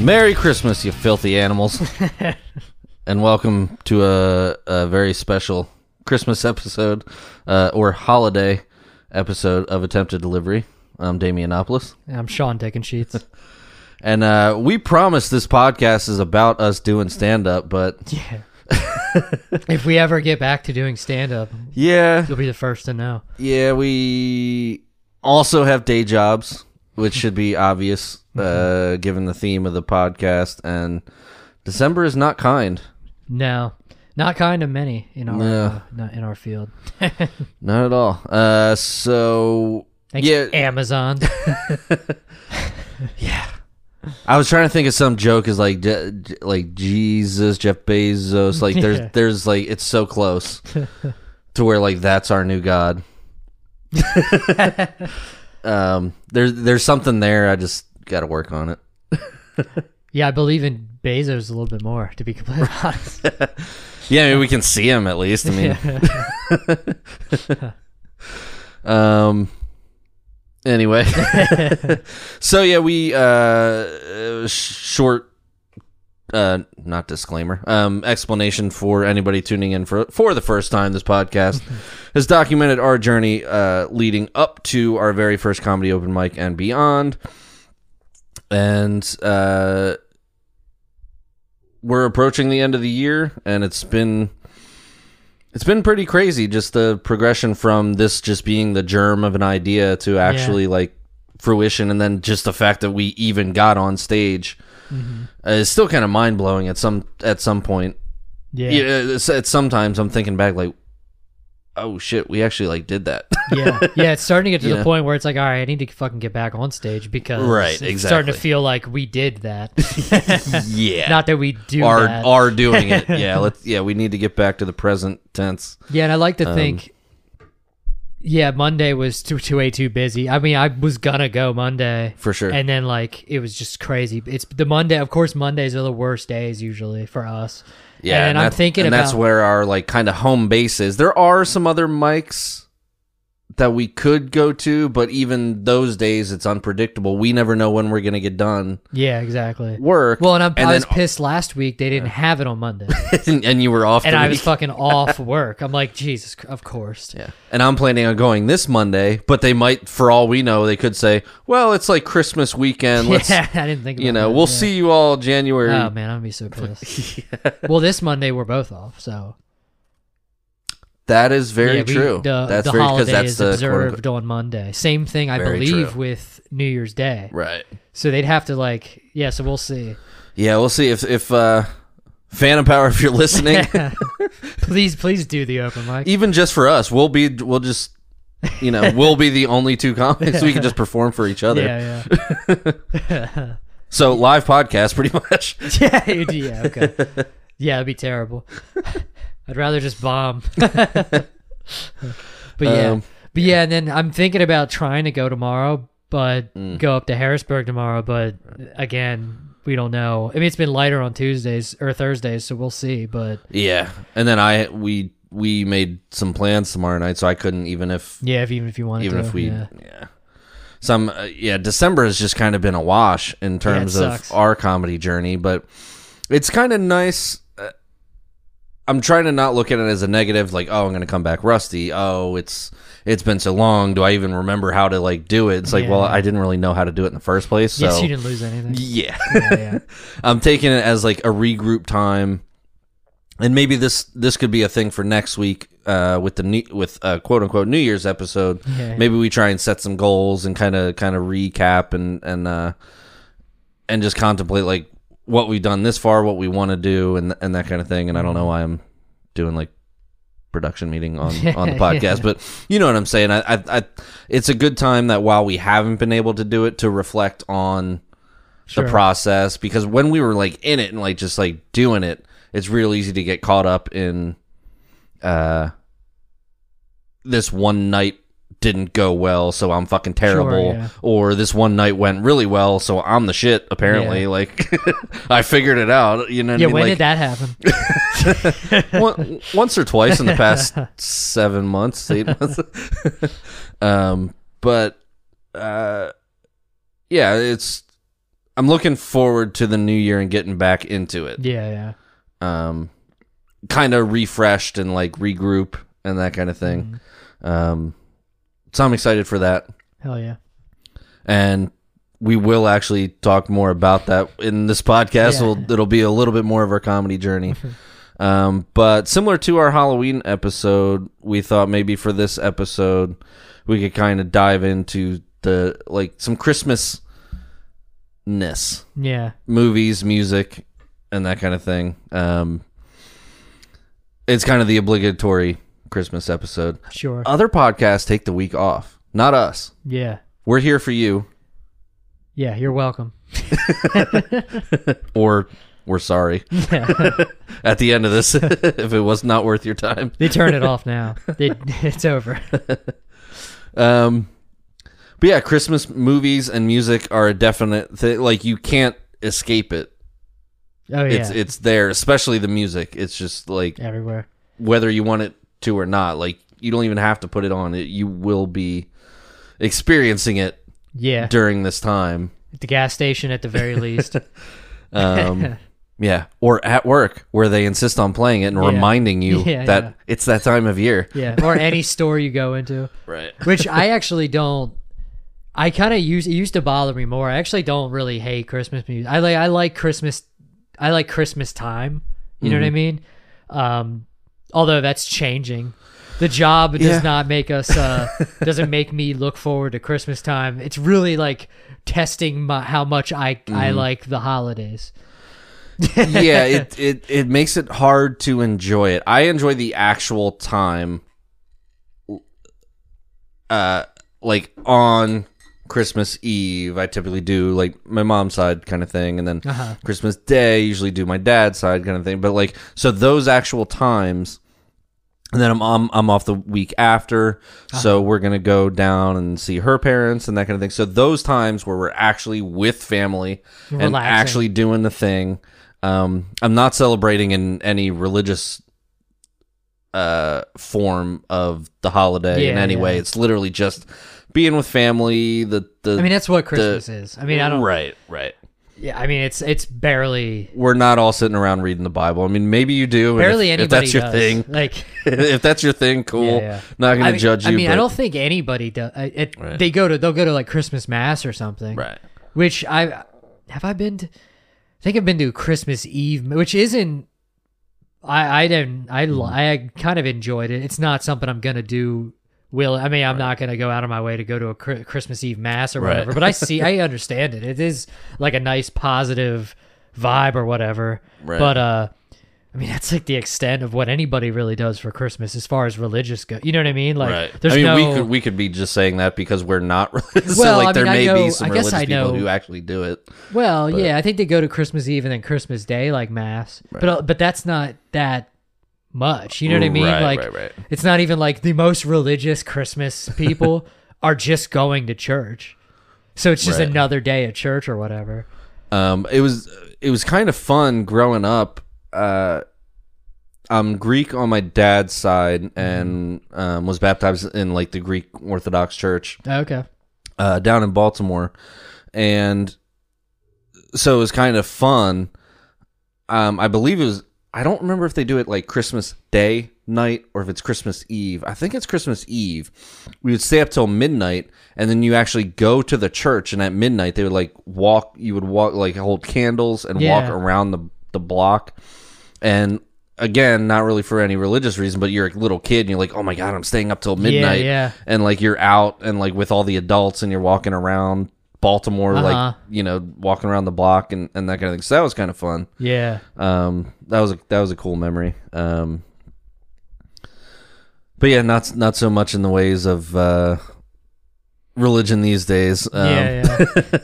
Merry Christmas, you filthy animals. and welcome to a, a very special Christmas episode uh, or holiday episode of Attempted Delivery. I'm Damianopoulos. I'm Sean taking sheets. And uh, we promise this podcast is about us doing stand up, but yeah. if we ever get back to doing stand up, yeah, you'll be the first to know. yeah, we also have day jobs, which should be obvious uh, given the theme of the podcast. And December is not kind. No, not kind of many in our No. uh, not in our field. Not at all. Uh, so Thanks, yeah, Amazon. Yeah. I was trying to think of some joke is like Je- Je- like Jesus, Jeff Bezos. Like there's Yeah. there's like it's so close to where like that's our new god. Um, there's there's something there. I just got to work on it. yeah, I believe in Bezos a little bit more, to be completely honest. Yeah, I mean, we can see him at least. I mean, um. Anyway, so yeah, we uh, uh short uh not disclaimer. Um explanation for anybody tuning in for for the first time this podcast has documented our journey uh leading up to our very first comedy open mic and beyond. And uh we're approaching the end of the year and it's been it's been pretty crazy just the progression from this just being the germ of an idea to actually like fruition and then just the fact that we even got on stage uh, is still kind of mind-blowing at some at some point Yeah, yeah, it's sometimes i'm thinking back like oh shit we actually like did that yeah, yeah. It's starting to get to Yeah. the point where it's like, all right, I need to fucking get back on stage because Right, it's starting to feel like we did that. yeah Not that we do are that. are doing it yeah let's yeah we need to get back to the present tense Yeah, and I like to Um, think. Yeah, Monday was too too way too busy. I mean, I was gonna go Monday, for sure and then like it was just crazy. It's the Monday. Of course, Mondays are the worst days usually for us. Yeah, and, I'm that- thinking and about that's where our like kind of home base is. There are some other mics that we could go to, but even those days, it's unpredictable. We never know when we're gonna get done yeah, exactly. work. Well, and, I'm, and I was then pissed last week they didn't have it on Monday, and, and you were off, and the I was fucking off work. I'm like, Jesus, of course. yeah, and I'm planning on going this Monday, but they might, for all we know, they could say, "Well, it's like Christmas weekend. Let's, yeah, I didn't think. About you know, that, we'll yeah. see you all January." Oh man, I'm gonna be so pissed. Well, this Monday we're both off, so that is very Yeah, we- true. The, that's the very holiday that's is the observed on Monday. Same thing, I Very believe, true. with New Year's Day. right. So they'd have to like, yeah. So we'll see. Yeah, we'll see if if uh, Phantom Power, if you're listening. please, please do the open mic. even just for us, we'll be we'll just you know we'll be the only two comics. We can just perform for each other. Yeah, yeah, So live podcast, pretty much. yeah, yeah. Okay. Yeah, it'd be terrible. I'd rather just bomb. but yeah, Um, but yeah, and then I'm thinking about trying to go tomorrow, but Mm. go up to Harrisburg tomorrow. But again, we don't know. I mean, it's been lighter on Tuesdays or Thursdays, so we'll see. But Yeah, and then I we we made some plans tomorrow night, so I couldn't even if yeah, if, even if you wanted even to, if we yeah. yeah. Some uh, yeah, December has just kind of been a wash in terms of our comedy journey, but it's kind of nice. I'm trying to not look at it as a negative, like oh, I'm going to come back rusty. Oh, it's it's been so long. Do I even remember how to like do it? It's like, Yeah. well, I didn't really know how to do it in the first place. So Yes, you didn't lose anything. yeah, yeah, yeah. I'm taking it as like a regroup time, and maybe this this could be a thing for next week uh, with the new, with uh, quote unquote New Year's episode. Yeah. Maybe we try and set some goals and kind of kind of recap and and uh, and just contemplate like what we've done this far, what we want to do, and and that kind of thing. And I don't know why I'm doing like production meeting on on the podcast, Yeah. but you know what I'm saying. I, I I it's a good time that while we haven't been able to do it, to reflect on Sure. the process because when we were like in it and like just like doing it, it's real easy to get caught up in uh this one night didn't go well, so I'm fucking terrible. yeah. Or this one night went really well, so I'm the shit. Apparently, Yeah. like I figured it out. You know, Yeah, I mean? when like, did that happen? once or twice in the past seven months, eight months. um, but uh, yeah, it's I'm looking forward to the new year and getting back into it. Yeah, yeah. Um, kind of refreshed and like regroup and that kind of thing. Um, so I'm excited for that, Hell yeah. and we will actually talk more about that in this podcast. Yeah. We'll, it'll be a little bit more of our comedy journey. Um, but similar to our Halloween episode, we thought maybe for this episode we could kind of dive into the like some Christmas ness Yeah. movies, music, and that kind of thing. Um, it's kind of the obligatory Christmas episode. Sure. Other podcasts take the week off, not us. yeah. We're here for you, Yeah, you're welcome. or we're sorry Yeah. at the end of this if it was not worth your time. they turn it off now. They, it's over. Um, but yeah, Christmas movies and music are a definite thing. Like you can't escape it. Oh yeah. It's it's there, especially the music. It's just like everywhere. whether you want it to or not. Like you don't even have to put it on. It you will be experiencing it Yeah. during this time. At the gas station at the very least. Um, yeah, or at work where they insist on playing it and Yeah. reminding you Yeah, that yeah. it's that time of year. yeah. Or any store you go into. Right. Which I actually don't I kind of use it used to bother me more. I actually don't really hate Christmas music. I like I like Christmas I like Christmas time. You know what I mean? Um although that's changing. The job does Yeah. not make us uh doesn't make me look forward to Christmas time. It's really like testing my, how much I I like the holidays. yeah, it, it it makes it hard to enjoy it. I enjoy the actual time uh like on Christmas Eve. I typically do like my mom's side kind of thing and then Uh-huh. Christmas Day I usually do my dad's side kind of thing. But like so those actual times and then I'm I'm, I'm off the week after, so we're gonna go down and see her parents and that kind of thing. So those times where we're actually with family and actually doing the thing. Um, I'm not celebrating in any religious uh form of the holiday in Yeah, any way. It's literally just being with family. The the I mean that's what Christmas is. I mean I don't right right. Yeah, I mean it's it's barely We're not all sitting around reading the Bible. I mean, maybe you do. and barely if, anybody if that's your does. thing, Like if that's your thing, cool. Yeah, yeah. Not gonna I mean, judge you. I mean, but, I don't think anybody does. It, Right. They go to they'll go to like Christmas mass or something. Right. Which I have I been to. I think I've been to Christmas Eve, which isn't. I I didn't I Mm-hmm. I kind of enjoyed it. It's not something I'm gonna do. Will I mean I'm not gonna go out of my way to go to a Christmas Eve mass or Right. whatever. But I see I understand it. It is like a nice positive vibe or whatever. Right. But uh. I mean, that's like the extent of what anybody really does for Christmas as far as religious go. You know what I mean? Like, right. there's I mean, no. we could we could be just saying that because we're not religious. so Well, like I there I may know- be some religious people know- who actually do it. well, yeah, I think they go to Christmas Eve and then Christmas Day, like mass. But uh, but that's not that much. You know what I mean? Right, like, right, right. it's not even like the most religious Christmas people are just going to church. So it's just another day at church or whatever. Um, it was it was kind of fun growing up. Uh, I'm Greek on my dad's side and um, was baptized in like the Greek Orthodox Church. Okay. uh, down in Baltimore, and so it was kind of fun. Um, I believe it was. I don't remember if they do it like Christmas Day night or if it's Christmas Eve. I think it's Christmas Eve. We would stay up till midnight, and then you actually go to the church, and at midnight they would like walk. You would walk like hold candles and walk around the the block, and. Again, not really for any religious reason, but you're a little kid and you're like, oh my God, I'm staying up till midnight yeah. and like you're out and like with all the adults and you're walking around Baltimore, Uh-huh. like you know, walking around the block and, and that kind of thing. So that was kind of fun. Yeah. Um, that was a that was a cool memory. Um, but yeah, not not so much in the ways of uh, religion these days. Um, yeah.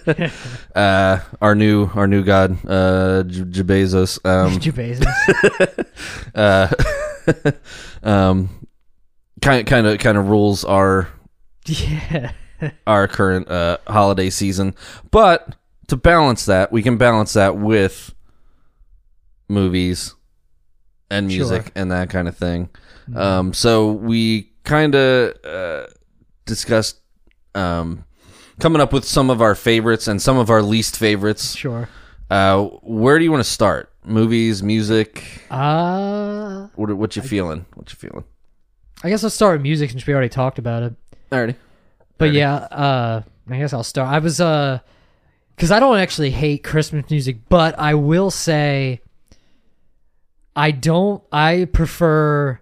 Yeah. uh, our new our new god, uh, J- Bezos. Um, Bezos. uh, um, kind kind of kind of rules our yeah. our current uh, holiday season. But to balance that, we can balance that with movies and music Sure. and that kind of thing. Um, so we kind of uh, discussed um, coming up with some of our favorites and some of our least favorites. Sure. Uh, where do you want to start? Movies, music. Uh, What what you feeling? What you feeling? I guess let's start with music since we already talked about it. Alrighty. But yeah, uh, I guess I'll start. I was uh, because I don't actually hate Christmas music, but I will say, I don't. I prefer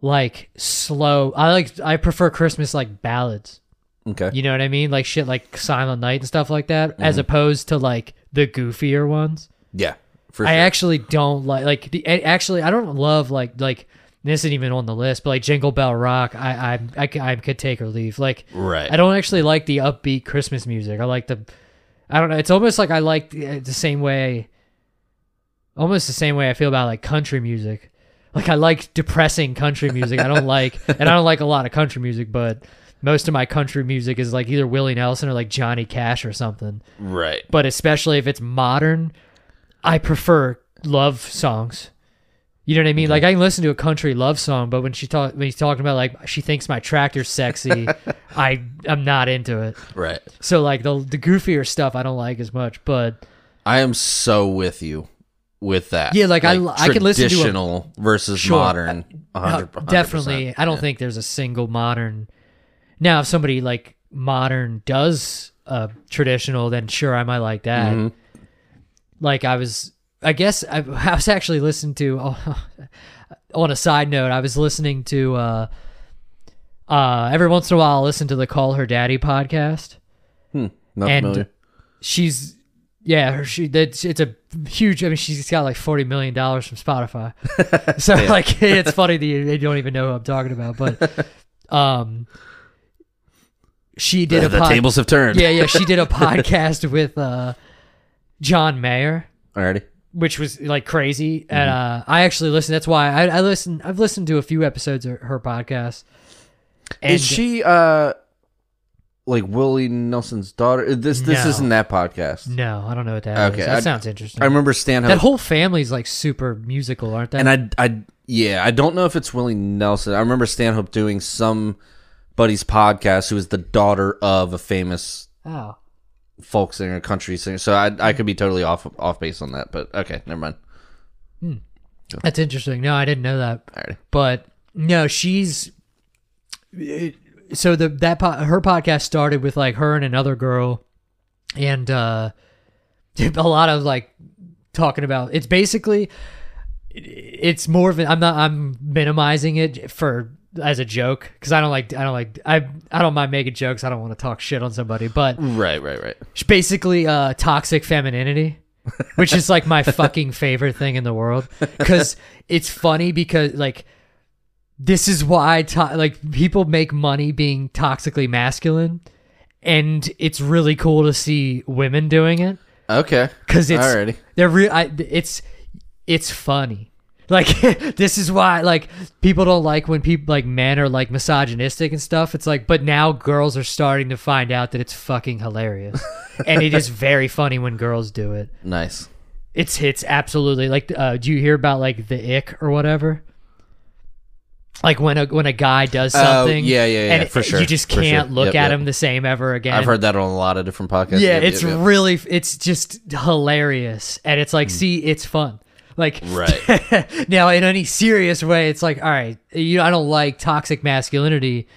like slow. I like. I prefer Christmas like ballads. Okay. You know what I mean? Like shit, like Silent Night and stuff like that, as opposed to like the goofier ones. Yeah. For sure. I actually don't like like the a- actually I don't love like like this isn't even on the list, but like Jingle Bell Rock, I I I could take or leave. Like right. I don't actually like the upbeat Christmas music. I like the I don't know. It's almost like I like the, uh, the same way, almost the same way I feel about like country music. Like I like depressing country music. I don't like, and I don't like a lot of country music, but most of my country music is like either Willie Nelson or like Johnny Cash or something Right. but especially if it's modern, I prefer love songs. You know what I mean? Like I can listen to a country love song, but when she talk when he's talking about like she thinks my tractor's sexy, I I'm not into it. Right. So like the the goofier stuff I don't like as much, but I am so with you with that. Yeah, like, I- I could listen to traditional versus Sure. modern. uh, 100, 100%. definitely I don't think there's a single modern. Now if somebody like modern does uh traditional, then sure I might like that. Mhm. like I was I guess I, I was actually listening to oh, on a side note I was listening to uh uh every once in a while I listen to the Call Her Daddy podcast Hmm. Not and familiar. she's yeah her, she that's it's a huge I mean she's got like 40 million dollars from Spotify so like it's funny that you, you don't even know who I'm talking about but um she did The, a the pod- tables have turned. yeah yeah she did a podcast with uh John Mayer Alrighty. Which was like crazy. Mm-hmm. And uh, I actually listened. That's why I, I listen. I've listened to a few episodes of her podcast. And Is she uh like Willie Nelson's daughter? This this No. isn't that podcast. No, I don't know what that is. Okay, That I- sounds interesting. I remember Stanhope that whole family's like super musical, aren't they? and I I yeah, I don't know if it's Willie Nelson. I remember Stanhope doing somebody's podcast who was the daughter of a famous oh, folk singer, country singer. So I I could be totally off off base on that, but okay, never mind. that's interesting. No, I didn't know that. But no, she's. so the that po- her podcast started with like her and another girl, and uh a lot of like talking about. It's basically, it's more of an. I'm not. I'm minimizing it for as a joke because I don't like. I don't like. I I don't mind making jokes. I don't want to talk shit on somebody, but Right, right, right. it's basically uh toxic femininity which is like my fucking favorite thing in the world because it's funny because like this is why to- like people make money being toxically masculine and it's really cool to see women doing it Okay. because it's Alrighty. they're real it's it's funny like this is why like people don't like when people like men are like misogynistic and stuff it's like but now girls are starting to find out that it's fucking hilarious and it is very funny when girls do it Nice. it's it's absolutely like uh do you hear about like the ick or whatever like when a when a guy does Oh, something yeah, yeah, yeah, and for sure, you just can't sure. look Yep, at yep. him the same ever again I've heard that on a lot of different podcasts. yeah, Yep, it's really it's just hilarious and it's like see it's fun. Like Right. now in any serious way it's like all right, you know, I don't like toxic masculinity.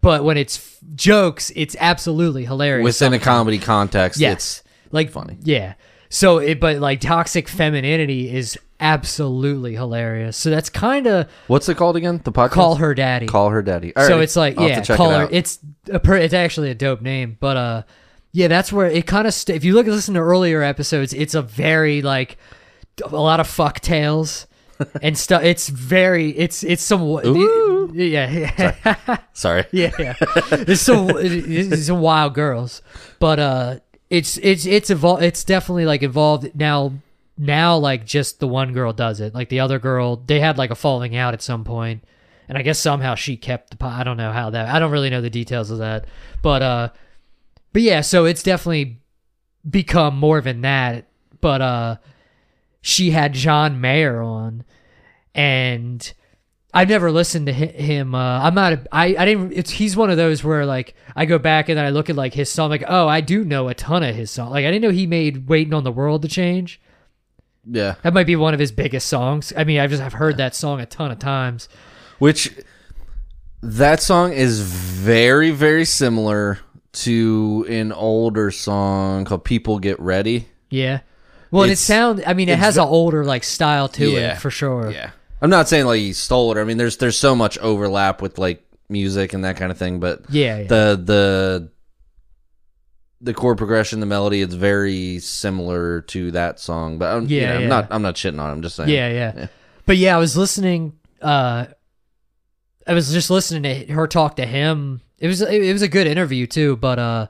But when it's f- jokes, it's absolutely hilarious. within a comedy context. yes. It's like funny. Yeah. So it but like toxic femininity is absolutely hilarious. So that's kind of what's it called again? The podcast. call her daddy. Call her daddy. So Alrighty. it's like I'll yeah, call it her. out. It's a per, it's actually a dope name, but uh, yeah, that's where it kind of. St- if you look listen to earlier episodes, it's a very like a lot of fuck tales and stuff. It's very it's it's some Ooh. yeah yeah Sorry. yeah yeah. It's some it's some wild girls, but uh, it's it's it's evol- It's definitely like evolved now. Now, like just the one girl does it. Like the other girl, they had like a falling out at some point, and I guess somehow she kept the. po- I don't know how that. I don't really know the details of that, but uh, but yeah. So it's definitely become more than that. But uh, she had John Mayer on, and I've never listened to him. Uh, I'm not. A, I I didn't. It's he's one of those where like I go back and then I look at like his song. Like oh, I do know a ton of his song. Like I didn't know he made "Waiting on the World to Change." Yeah. That might be one of his biggest songs. I mean, I've just I've heard that song a ton of times. Which that song is very very similar to an older song called "People Get Ready." Yeah. Well, and it It's- sound. I mean, it has an older like style to Yeah. it for sure. Yeah. I'm not saying like he stole it. I mean, there's there's so much overlap with like music and that kind of thing, but Yeah. yeah. the the the chord progression, the melody, it's very similar to that song. But I'm, yeah, Yeah, I'm yeah. not I'm not shitting on. it, I'm just saying. Yeah, yeah, Yeah. But yeah, I was listening. Uh, I was just listening to her talk to him. It was it was a good interview too. But uh,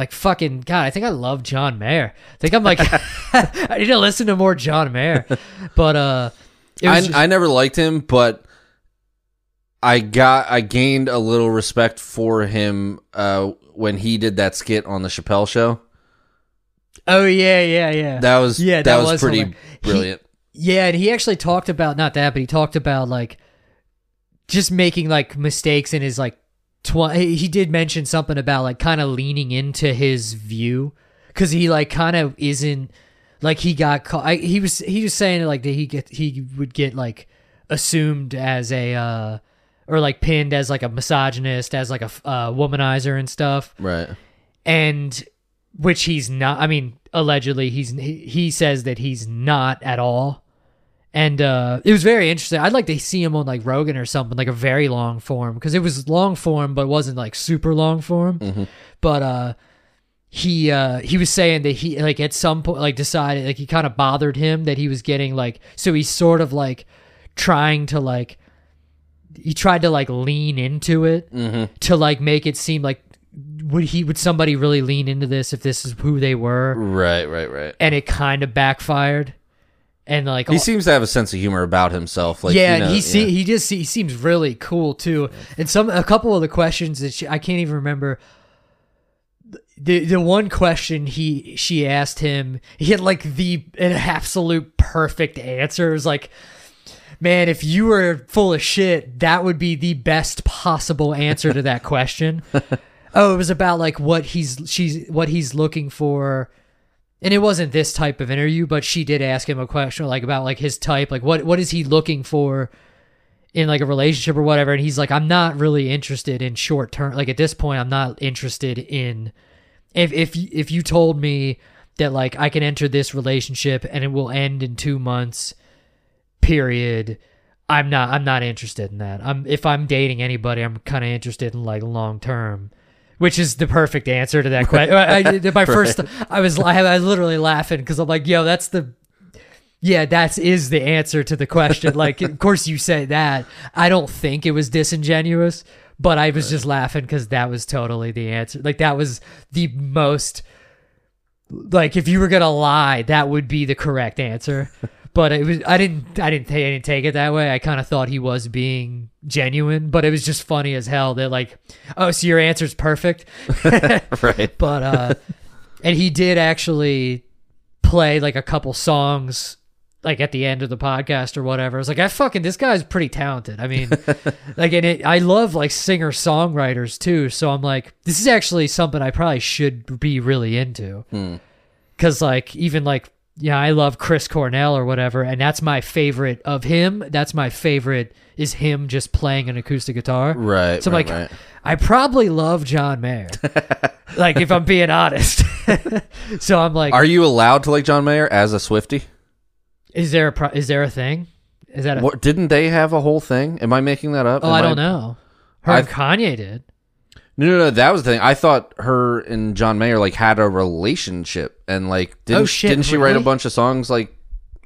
like fucking God, I think I love John Mayer. I think I'm like I need to listen to more John Mayer. But uh, it I just- I never liked him, but I got I gained a little respect for him uh, when he did that skit on the Chappelle show. oh yeah, yeah, yeah. That was Yeah, that, that was, was pretty hilarious. He- brilliant. Yeah, and he actually talked about not that, but he talked about like just making like mistakes in his like tw- he did mention something about like kind of leaning into his view. Cuz he like kind of isn't like he got caught I, he was he was saying like that he get he would get like assumed as a uh or like pinned as like a misogynist as like a uh, womanizer and stuff. Right. and which he's not i mean allegedly he's he, he says that he's not at all and uh it was very interesting. I'd like to see him on like rogan or something like a very long form because it was long form but wasn't like super long form. But uh he uh he was saying that he like at some point like decided like he kind of bothered him that he was getting like so he's sort of like trying to like he tried to like lean into it to like make it seem like would he would somebody really lean into this if this is who they were? Right, right, right. and it kind of backfired and like He seems to have a sense of humor about himself. Like, yeah you know, he yeah. he just he seems really cool too and some a couple of the questions that she, I can't even remember the the one question he she asked him he had like the an absolute perfect answer it was like man if you were full of shit that would be the best possible answer to that question oh it was about like what he's she's what he's looking for and it wasn't this type of interview but she did ask him a question like about like his type like what what is he looking for in like a relationship or whatever? And he's like i'm not really interested in short term like at this point i'm not interested in if if if you told me that like i can enter this relationship and it will end in 2 months period i'm not i'm not interested in that. I'm if i'm dating anybody i'm kind of interested in like long term which is the perfect answer to that question I, I- my first i was i was literally laughing because i'm like yo that's the yeah, that is the answer to the question. Like, of course, you say that. I don't think it was disingenuous, but I was just laughing because that was totally the answer. Like, that was the most. Like, if you were gonna lie, that would be the correct answer. But it was. I didn't. I didn't. ta- I didn't take it that way. I kind of thought he was being genuine, but it was just funny as hell. That like, oh, so your answer's perfect. right. but uh and he did actually play like a couple songs like at the end of the podcast or whatever. I was like, I fucking this guy's pretty talented. I mean, like, and it, I love like singer songwriters too. So I'm like, this is actually something I probably should be really into. Cause like even like yeah, I love Chris Cornell or whatever, and that's my favorite of him. That's my favorite is him just playing an acoustic guitar. Right. So I'm right, like, right. I probably love John Mayer. like if I'm being honest. so I'm like, Are you allowed to like John Mayer as a Swiftie? is there a pro- is there a thing? Is that a What didn't they have a whole thing? Am I making that up? Oh, Am I don't know. Her Kanye did. No, no, no. That was the thing. I thought her and John Mayer like had a relationship, and like didn't Oh, shit, didn't she write a really? bunch of songs like?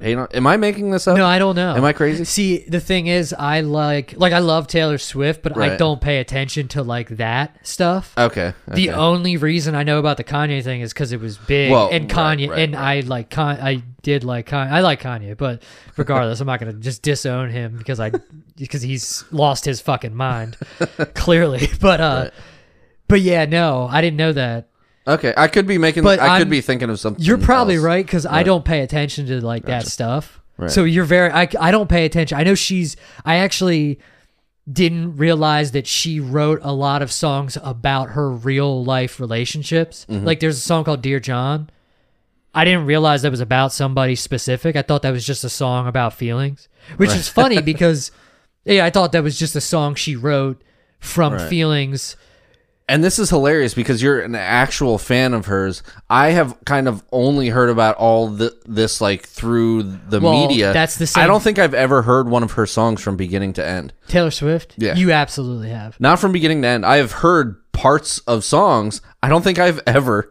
Hey, no, am I making this up? No, I don't know. Am I crazy? See, the thing is, I like like I love Taylor Swift, but I Right. don't pay attention to like that stuff. Okay. The only reason I know about the Kanye thing is because it was big, Well, and right, Kanye, right, and. I like Con- I did like Kanye. I like Kanye, but regardless, I'm not gonna just disown him because I because he's lost his fucking mind, clearly. But uh. But yeah, no, I didn't know that. okay, I could be making. But I I'm- could be thinking of something. You're probably else. right because I Right. don't pay attention to like that stuff. Right. So you're very. I I don't pay attention. I know she's. I actually didn't realize that she wrote a lot of songs about her real life relationships. Mm-hmm. Like there's a song called Dear John. I didn't realize that was about somebody specific. I thought that was just a song about feelings, which is funny because yeah, I thought that was just a song she wrote from Right. feelings. And this is hilarious because you're an actual fan of hers. I have kind of only heard about all the, this like through the Well, media. that's the same- I don't think I've ever heard one of her songs from beginning to end. Taylor Swift. Yeah. you absolutely have. Not from beginning to end. I have heard parts of songs. I don't think I've ever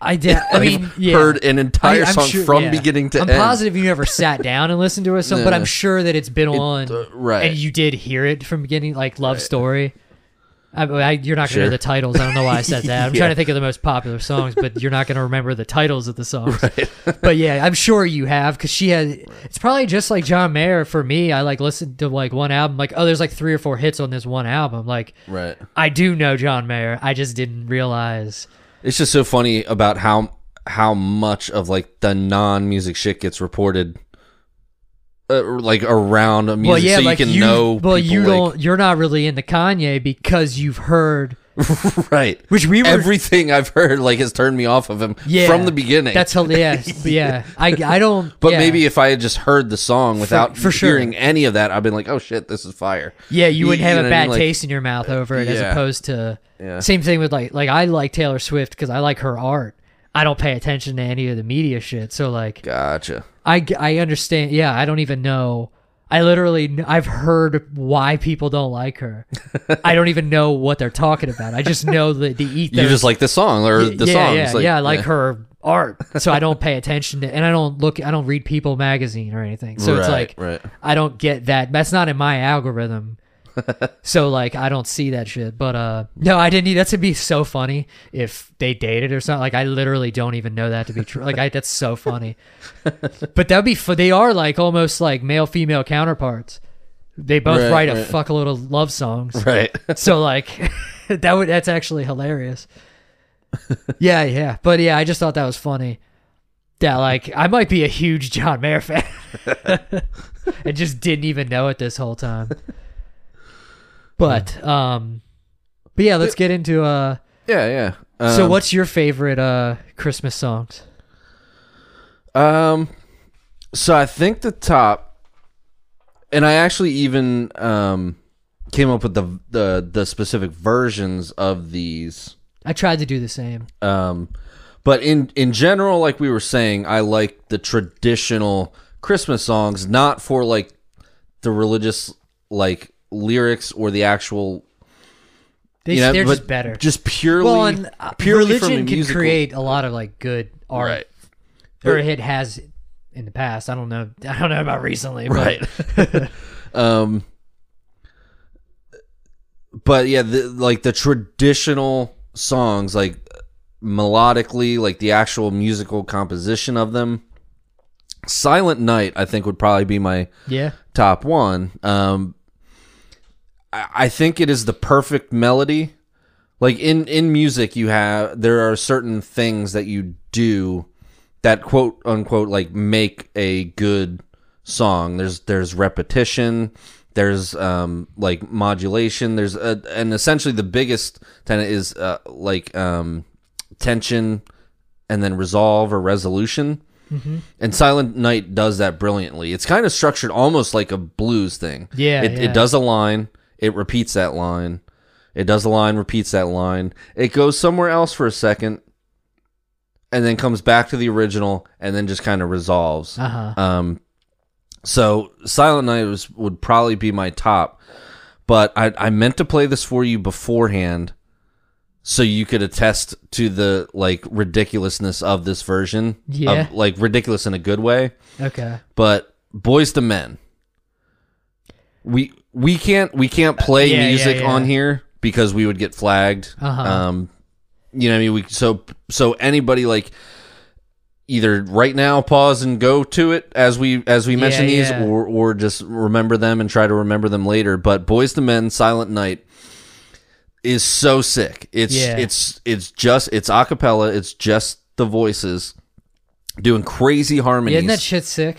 I did. I mean, yeah. heard an entire I- I'm song sure- from yeah. beginning to end. I'm end. positive you never sat down and listened to a song, but I'm sure that it's been on, uh, right. And you did hear it from beginning, like "Love Story." I, I, you're not gonna know the titles. I don't know why I said that. I'm Yeah. trying to think of the most popular songs, but you're not gonna remember the titles of the songs. but yeah, I'm sure you have because she had. It's probably just like John Mayer for me. I like listened to like one album, like oh, there's like three or four hits on this one album. Like Right. I do know John Mayer. I just didn't realize. It's just so funny about how how much of like the non music shit gets reported, uh, like around music, well, yeah, so you like can you, know. well, you don't. You're not really into Kanye because you've heard, right. which we were. Everything I've heard like has turned me off of him yeah, from the beginning. That's hilarious. yeah, I I don't. but yeah. maybe if I had just heard the song without for sure. hearing any of that, I'd been like, "Oh shit, this is fire." yeah, you wouldn't you have know a what I bad mean? Like- taste in your mouth over it as opposed to. Yeah. Same thing with like like I like Taylor Swift because I like her art. I don't pay attention to any of the media shit. So like Gotcha. I I understand. Yeah, I don't even know. I literally I've heard why people don't like her. I don't even know what they're talking about. I just know the the ethos. You just like the song or the yeah, song. Yeah, like, yeah, I like her art. So I don't pay attention to, and I don't look, I don't read People magazine or anything. So it's like, right. I don't get that. That's not in my algorithm. So like, I don't see that shit. But uh, no, I didn't. need that would be so funny if they dated or something. Like I literally don't even know that to be true. Like I, that's so funny. but that'd be. fu- They are like almost like male female counterparts. They both Right, write a right. fuckload of love songs. Right. So like that would that's actually hilarious. yeah, yeah. But yeah, I just thought that was funny. That like I might be a huge John Mayer fan. and just didn't even know it this whole time. But um but yeah, let's get into uh yeah, yeah. so Um, what's your favorite uh Christmas songs? Um, so I think the top, and I actually even um came up with the the the specific versions of these. I tried to do the same. Um, but in in general, like we were saying, I like the traditional Christmas songs, not for like the religious like lyrics or the actual. They, you know, they're just better. Just purely, well, and uh, purely from a religion can musical- create a lot of like good art right, or it has in the past. I don't know. I don't know about recently. But right. um, but yeah, the, like the traditional songs, like melodically, like the actual musical composition of them. Silent Night, I think, would probably be my yeah, top one. Um, I, think it is the perfect melody. Like in in music, you have there are certain things that you do that quote unquote like make a good song. There's there's repetition. There's um like modulation. There's a, and essentially the biggest tenet is uh, like um tension and then resolve or resolution. And Silent Night does that brilliantly. It's kind of structured almost like a blues thing. Yeah, it, yeah. it does a line, it repeats that line, it does a line, repeats that line. It goes somewhere else for a second, and then comes back to the original, and then just kind of resolves. uh huh. Um, so Silent Night was, would probably be my top, but I, I meant to play this for you beforehand, so you could attest to the like ridiculousness of this version. Yeah. of, like ridiculous in a good way. Okay. But Boyz II Men, we we can't we can't play Yeah, yeah, music yeah. on here because we would get flagged. Uh-huh. Um, you know, what I mean, we so so anybody like either right now pause and go to it as we as we mention these, yeah. or or just remember them and try to remember them later. But Boyz II Men, Silent Night is so sick. It's Yeah. it's it's just it's a cappella. It's just the voices doing crazy harmonies Yeah, isn't that shit sick?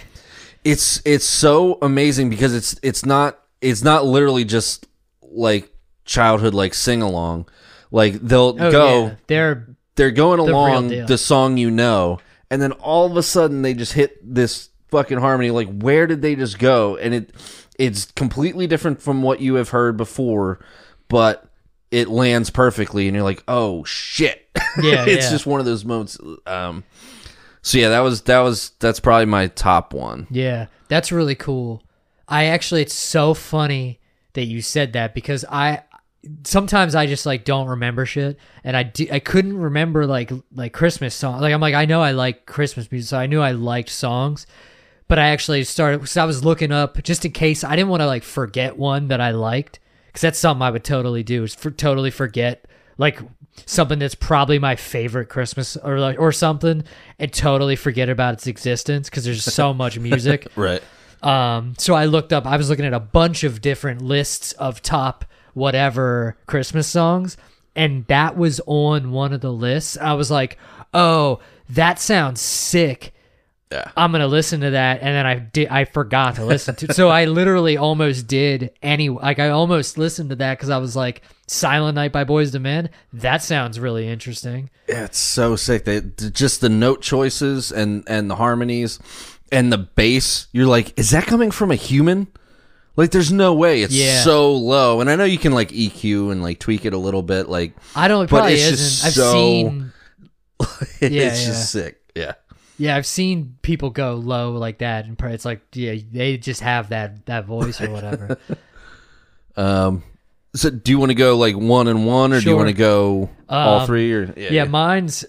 It's it's so amazing because it's it's not it's not literally just like childhood like sing along. Like they'll Oh, go yeah. They're they're going real along the song you know, and then all of a sudden they just hit this fucking harmony. Like, where did they just go? And it it's completely different from what you have heard before, but it lands perfectly, and you're like, oh shit! Yeah, it's yeah. just one of those moments. Um, so yeah, that was that was that's probably my top one. Yeah, that's really cool. I actually, it's so funny that you said that because I sometimes I just like don't remember shit, and I do, I couldn't remember like like Christmas songs. Like I'm like I know I like Christmas music, so I knew I liked songs, but I actually started because I was looking up just in case I didn't want to like forget one that I liked because that's something I would totally do is for totally forget like something that's probably my favorite Christmas or like or something and totally forget about its existence because there's so much music. Right. Um, so I looked up. I was looking at a bunch of different lists of top whatever Christmas songs, and that was on one of the lists. I was like, "Oh, that sounds sick." Yeah. I'm gonna listen to that, and then I did. I forgot to listen to. so I literally almost did any. Like I almost listened to that because I was like, "Silent Night" by Boyz II Men. That sounds really interesting. Yeah, it's so sick. They just the note choices and and the harmonies and the bass. You're like, is that coming from a human? Like, there's no way. It's Yeah. so low. And I know you can like EQ and like tweak it a little bit. Like, I don't. It But probably it's isn't. just I've so- seen. it's Yeah, just yeah. sick. Yeah. Yeah, I've seen people go low like that, and it's like, yeah, they just have that that voice or whatever. Um. So, do you want to go like one and one, or do you want to go all Um, three? Or yeah, mine's.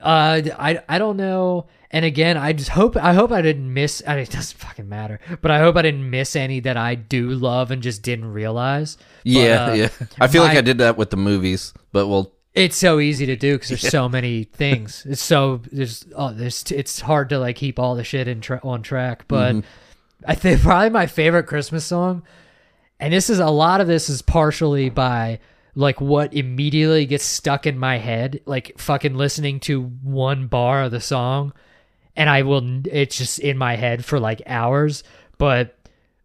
Uh, I I don't know. And again, I just hope I hope I didn't miss. I mean, it doesn't fucking matter, but I hope I didn't miss any that I do love and just didn't realize. But, yeah, uh, yeah. I feel like I did that with the movies, but we'll. It's so easy to do because there's so many things. It's so there's oh there's it's hard to like keep all the shit in tra- on track. But mm-hmm. I think probably my favorite Christmas song, and this is a lot of this is partially by like what immediately gets stuck in my head, like fucking listening to one bar of the song, and I will it's just in my head for like hours. But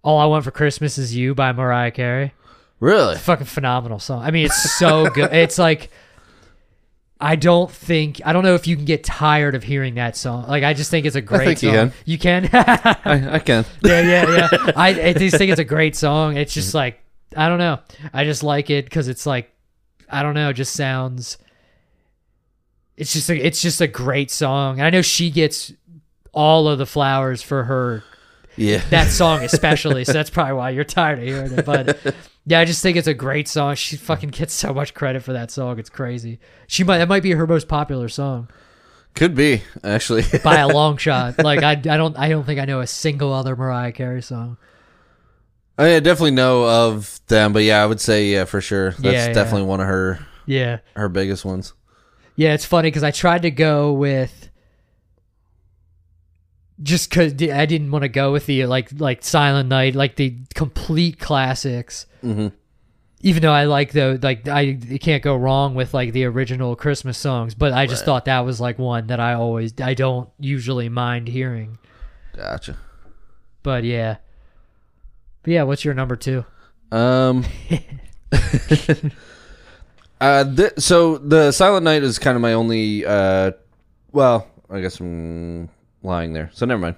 all I want for Christmas is you by Mariah Carey Really? fucking phenomenal song. I mean, it's so good. It's like I don't think I don't know if you can get tired of hearing that song. Like I just think it's a great think you song. can. You can. I, I can. yeah, yeah, yeah. I, I just think it's a great song. It's just like I don't know. I just like it because it's like I don't know. It just sounds. It's just a, it's just a great song. And I know she gets all of the flowers for her Yeah. that song especially. so that's probably why you're tired of hearing it. But yeah, I just think it's a great song. She fucking gets so much credit for that song. It's crazy. She might that might be her most popular song Could be actually. by a long shot. Like I, I don't I don't think I know a single other Mariah Carey song. I definitely know of them, but yeah, I would say yeah for sure. That's Yeah, yeah. definitely one of her Yeah, her biggest ones. yeah. It's funny because I tried to go with. Just because I didn't want to go with the like like Silent Night, like the complete classics. hmm even though I like the like I you can't go wrong with like the original Christmas songs, but I just Right. thought that was like one that I always I don't usually mind hearing. Gotcha. But yeah. But yeah, what's your number 2? Um. uh, th- so the Silent Night is kind of my only. Uh, well, I guess I'm lying there, so never mind.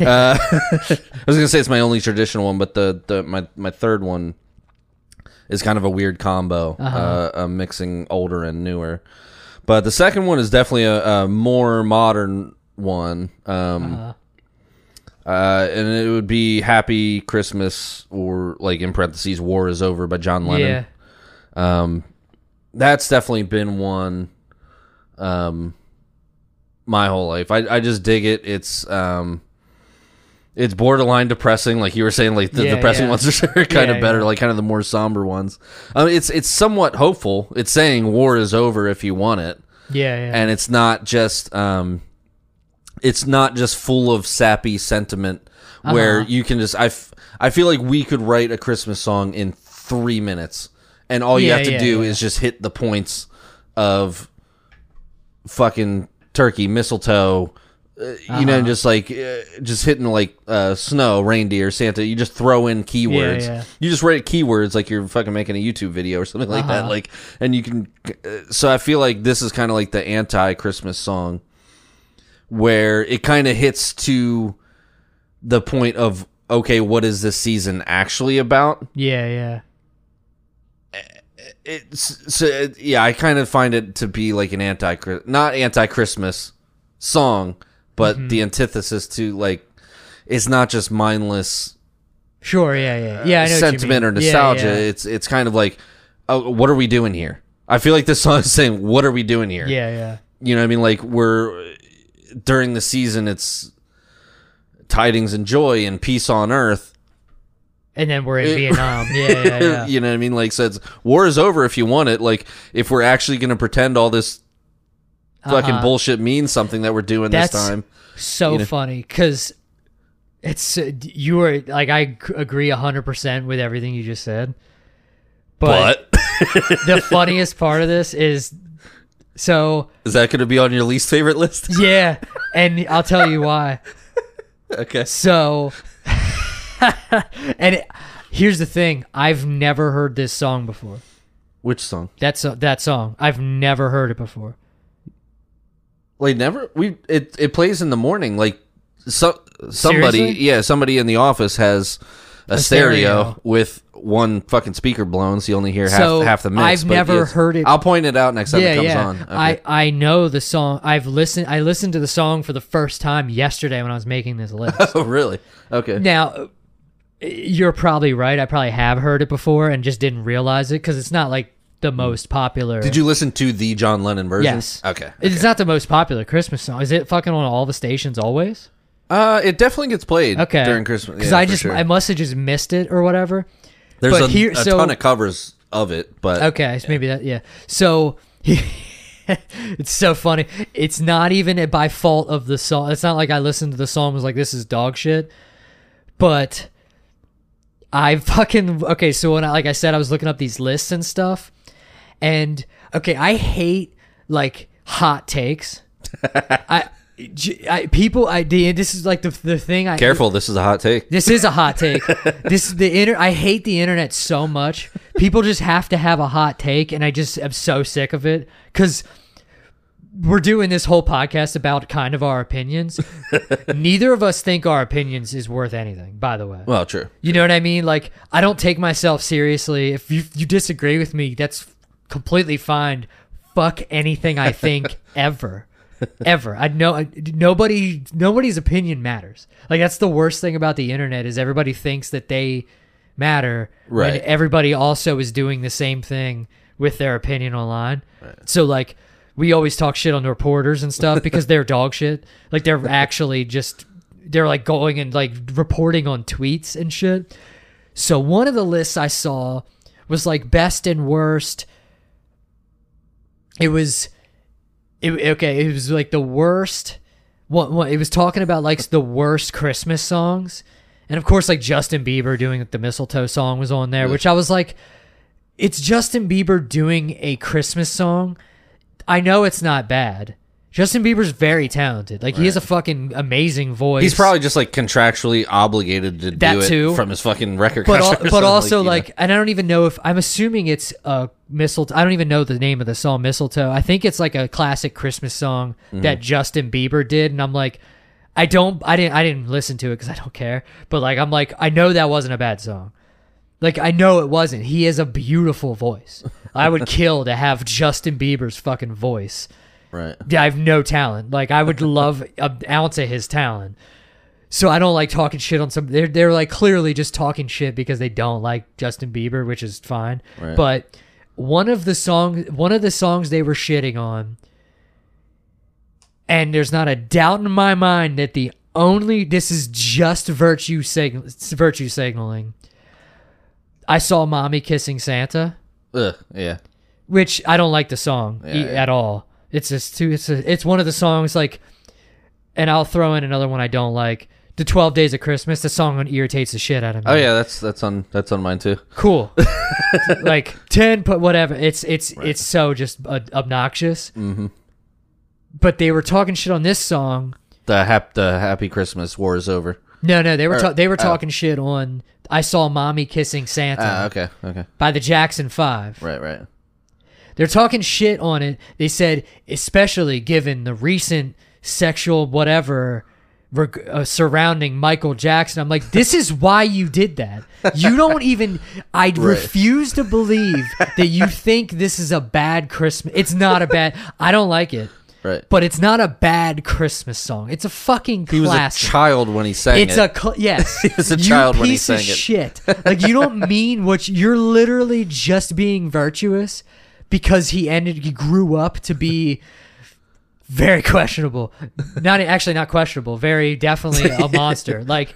Uh, I was gonna say it's my only traditional one, but the the my my third one is kind of a weird combo, uh Uh-huh. uh, mixing older and newer. But the second one is definitely a, a more modern one. Um, Uh, uh, and it would be Happy Christmas or like in parentheses War is Over by John Lennon. yeah. Um, that's definitely been one. Um, my whole life, I I just dig it. It's um, it's borderline depressing, like you were saying. Like the Yeah, depressing yeah. ones are kind of better, yeah. like kind of the more somber ones. Um, it's it's somewhat hopeful. It's saying war is over if you want it, Yeah, yeah. and it's not just um, it's not just full of sappy sentiment where Uh-huh. you can just I, f- I feel like we could write a christmas song in three minutes and all you Yeah, have to yeah, do yeah. is just hit the points of fucking turkey mistletoe uh, you know, just like uh, just hitting like uh, snow, reindeer, Santa. You just throw in keywords. yeah. You just write keywords like you're fucking making a YouTube video or something like that. Uh-huh. Like, and you can. Uh, so I feel like this is kind of like the anti-Christmas song, where it kind of hits to the point of okay, what is this season actually about? Yeah, yeah. It's so uh, yeah, I kind of find it to be like an anti not anti Christmas song, but Mm-hmm. the antithesis to like it's not just mindless Sure, yeah, yeah. Yeah, I know sentiment or mean. Yeah, nostalgia. yeah. It's it's kind of like oh, what are we doing here? I feel like this song is saying what are we doing here? Yeah, yeah. You know what I mean? Like we're during the season it's tidings and joy and peace on earth. And then we're in Vietnam. Yeah, yeah, yeah. you know what I mean? Like, so it's war is over if you want it. Like, if we're actually going to pretend all this fucking Uh-huh. bullshit means something that we're doing That's this time. so You know? funny because it's uh, you were like I agree hundred percent with everything you just said, but, But the funniest part of this is so is that going to be on your least favorite list? yeah, and I'll tell you why. okay. So, and it, here's the thing: I've never heard this song before. Which song? That's that song. I've never heard it before. Like never. We it it plays in the morning. Like so somebody Seriously? yeah somebody in the office has a, A stereo, stereo. with one fucking speaker blown, so you only hear half So, half the mix. I've never heard it- I'll point it out next time yeah, it comes yeah. on. Okay. I I know the song. I've listened. I listened to the song for the first time yesterday when I was making this list. oh really? Okay. Now, you're probably right. I probably have heard it before and just didn't realize it because it's not like the most popular. Did you listen to the John Lennon version? Yes. Okay. It's not the most popular Christmas song. Is it fucking on all the stations always? Uh, it definitely gets played Okay. during Christmas. Because yeah, I just sure. I must have just missed it or whatever. there's but a, here- a so- ton of covers of it, but Okay, so maybe that yeah. So it's so funny. It's not even by fault of the song. It's not like I listened to the song and was like this is dog shit. But I fucking okay, so when I like I said I was looking up these lists and stuff. And okay, I hate like hot takes. I, I people I the, this is like the the thing I careful, this is a hot take. this is a hot take. this is the inter. I hate the internet so much. People just have to have a hot take, and I just am so sick of it because we're doing this whole podcast about kind of our opinions. Neither of us think our opinions is worth anything. By the way, Well, true. you know what I mean? Like I don't take myself seriously. If you you disagree with me, that's completely fine. Fuck anything I think ever. Ever. I know nobody nobody's opinion matters. Like that's the worst thing about the internet is everybody thinks that they matter when Right. everybody also is doing the same thing with their opinion online. So like we always talk shit on the reporters and stuff because they're dog shit. Like they're actually just they're like going and like reporting on tweets and shit. So one of the lists I saw was like best and worst. It was it okay, it was like the worst what, what it was talking about like the worst Christmas songs. And of course like Justin Bieber doing the mistletoe song was on there, which I was like it's Justin Bieber doing a Christmas song. I know it's not bad. Justin Bieber's very talented. Like he has a fucking amazing voice. He's probably just like contractually obligated to That do it too. from his fucking record but al- contract or but something, also you know. like, and I don't even know if I'm assuming it's a mistletoe. I don't even know the name of the song mistletoe. I think it's like a classic Christmas song Mm-hmm. that Justin Bieber did, and I'm like, I don't, I didn't, I didn't listen to it because I don't care. But like, I'm like, I know that wasn't a bad song. Like I know it wasn't. He has a beautiful voice. I would kill to have Justin Bieber's fucking voice. right. Yeah, I have no talent. Like I would love an ounce of his talent. So I don't like talking shit on some. They're they're like clearly just talking shit because they don't like Justin Bieber, which is fine. Right. But one of the songs, one of the songs they were shitting on, and there's not a doubt in my mind that the only this is just virtue signal, virtue signaling. I saw mommy kissing Santa Ugh, yeah. which I don't like the song e- Yeah, yeah. at all. It's just too. It's a, it's one of the songs like, and I'll throw in another one I don't like. The Twelve Days of Christmas. The song irritates the shit out of me. Oh yeah, that's that's on that's on mine too. cool. like ten, but whatever. It's it's it's so just uh, obnoxious. Mm-hmm. But they were talking shit on this song The hap- the Happy Christmas war is over. No, no, they were Or- ta- they were oh. talking shit on I saw mommy kissing Santa Ah, okay, okay, by the Jackson 5. right, right. They're talking shit on it. They said, especially given the recent sexual whatever reg- uh, surrounding Michael Jackson. I'm like, this is why you did that. You don't even. I refuse to believe that you think this is a bad Christmas. It's not a bad. I don't like it, Right. but it's not a bad Christmas song. It's a fucking he was a child when he sang It's it. a cl- yes. He was a child when he piece of sang it. Shit. Like you don't mean what you- you're literally just being virtuous because he ended. He grew up to be very questionable. Not actually not questionable. Very definitely a monster. Like.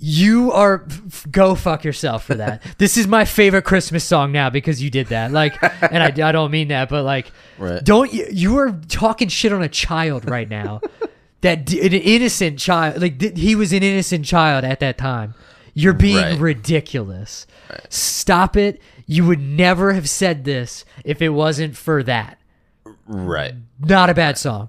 You are go fuck yourself for that. This is my favorite Christmas song now because you did that. Like, and I, I don't mean that, but like, Right. don't you? You are talking shit on a child right now. that an innocent child, like th- he was an innocent child at that time. You're being Right. ridiculous. Stop it. You would never have said this if it wasn't for that. right. Not a bad song.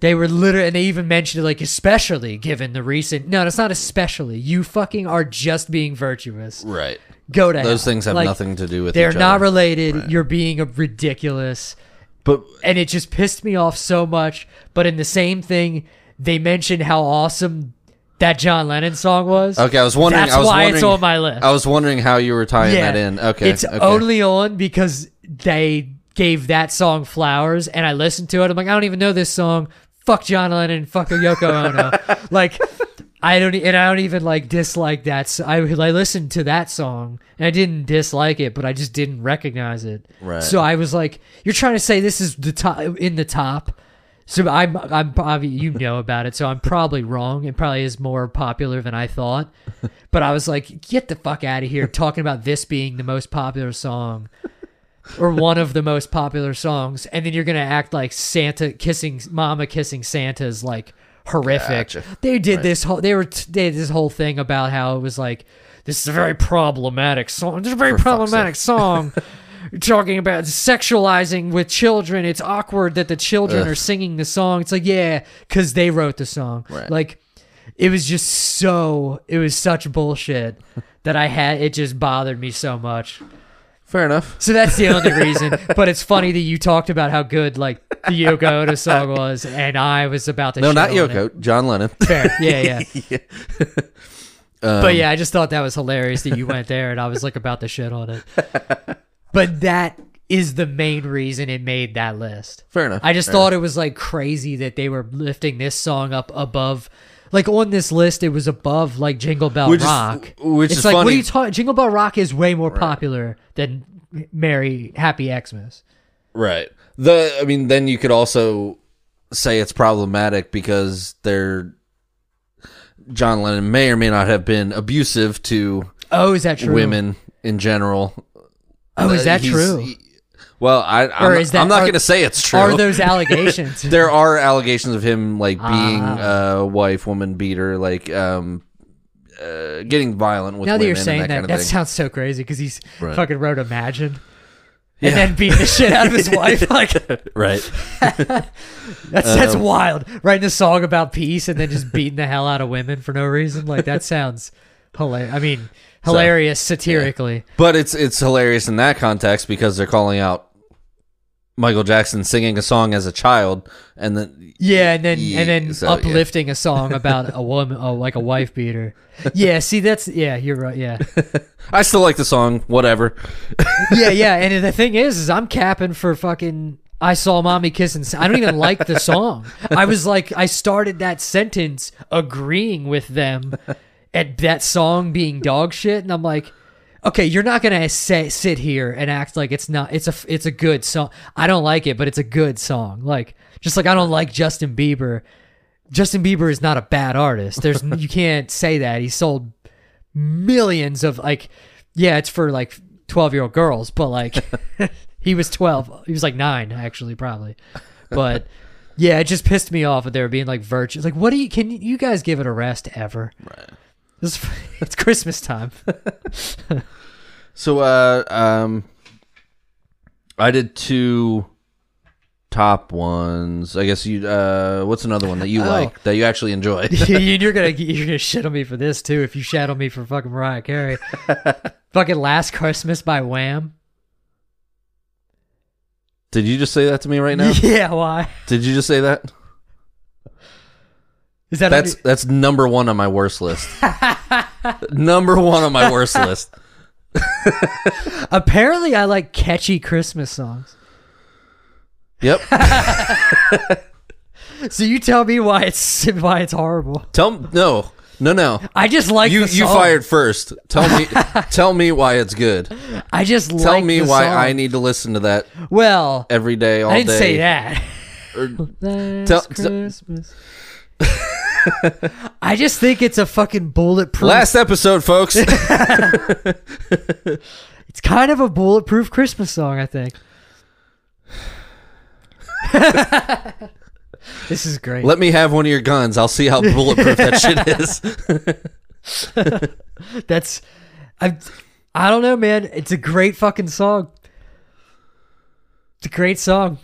They were literally, and they even mentioned it like, especially given the recent. No, it's not especially. You fucking are just being virtuous. Right. Go to Those hell. things have Like, nothing to do with They're each not other. related. You're being a ridiculous But and it just pissed me off so much. But in the same thing, they mentioned how awesome that John Lennon song was. okay, I was wondering. That's I was why wondering, it's on my list. I was wondering how you were tying that in. Okay, it's okay. only on because they gave that song flowers, and I listened to it. I'm like, I don't even know this song. Fuck John Lennon. Fuck Yoko Ono. like. I don't, and I don't even like dislike that. So I, I listened to that song and I didn't dislike it, but I just didn't recognize it. Right. So I was like, "You're trying to say this is the top in the top." So I'm, I'm probably you know about it, so I'm probably wrong. It probably is more popular than I thought. But I was like, "Get the fuck out of here!" Talking about this being the most popular song, or one of the most popular songs, and then you're gonna act like Santa kissing Mama kissing Santa is like horrific. Gotcha. They did this whole they were they did this whole thing about how it was like this is a very problematic song. This is a very For problematic song. Talking about sexualizing with children. It's awkward that the children Ugh. are singing the song. It's like, yeah, because they wrote the song. Right. Like, it was just so, it was such bullshit that I had, it just bothered me so much. Fair enough. So that's the only reason. But it's funny that you talked about how good, like, the Yoko Ono song was, and I was about to No, not on it. Yoko. John Lennon. Fair. Yeah, yeah. Um, but yeah, I just thought that was hilarious that you went there and I was like about to shit on it. But that is the main reason it made that list. Fair enough. I just thought it was like crazy that they were lifting this song up above like on this list it was above like Jingle Bell Which is- Rock. which it's is like what are you talking Jingle Bell Rock is way more popular than Merry Happy Xmas. Right. The I mean, then you could also say it's problematic because they're John Lennon may or may not have been abusive to Oh, is that true? women in general. Oh, is that he's- true? he- well, I, I'm, Or is that- I'm not going to say it's true. Are those allegations? there are allegations of him like being Ah. a wife, woman beater, like um, uh, getting violent with now that you're saying that, that, kind of thing. sounds so crazy because he's Right. fucking wrote Imagine. Yeah. And then beating the shit out of his wife. Like right. that's that's Um, wild. Writing a song about peace and then just beating the hell out of women for no reason. Like that sounds hilarious. I mean, hilarious satirically. But it's it's hilarious in that context because they're calling out Michael Jackson singing a song as a child, and then Yeah, and then Yeah, and then so, yeah. uplifting a song about a woman, oh, like a wife beater. Yeah, see, that's yeah, you're right. Yeah, I still like the song. Whatever. yeah, yeah. And the thing is, is I'm capping for fucking. I saw mommy kissing. I don't even like the song. I was like, I started that sentence agreeing with them at that song being dog shit, and I'm like, okay, you're not gonna say sit here and act like it's not. It's a it's a good song. I don't like it, but it's a good song. Like just like I don't like Justin Bieber. Justin Bieber is not a bad artist. There's you can't say that. He sold millions of like yeah, it's for like 12-year-old girls, but like he was 12. He was like 9 actually probably. But yeah, it just pissed me off that they were being like virtuous. Like what do you can you guys give it a rest ever? Right. It's, it's Christmas time. So, uh, um, I did two top ones. I guess you. Uh, what's another one that you Oh. like that you actually enjoy? you're gonna you're gonna shit on me for this too if you shat on me for fucking Mariah Carey. fucking Last Christmas by Wham. Did you just say that to me right now? Yeah, why? Did you just say that? Is that That's that's number one on my worst list. number one on my worst list. apparently I like catchy Christmas songs. Yep. So you tell me why it's why it's horrible. Tell no, no, no. I just like You you fired first. Tell me tell me why it's good. I just Tell like me why song. I need to listen to that Well, every day, all I didn't day. say that. Or- Tell- Christmas. I just think it's a fucking bulletproof. Last episode, folks. It's kind of a bulletproof Christmas song, I think. this is great. Let me have one of your guns. I'll see how bulletproof that shit is. That's I I don't know, man. It's a great fucking song. It's a great song.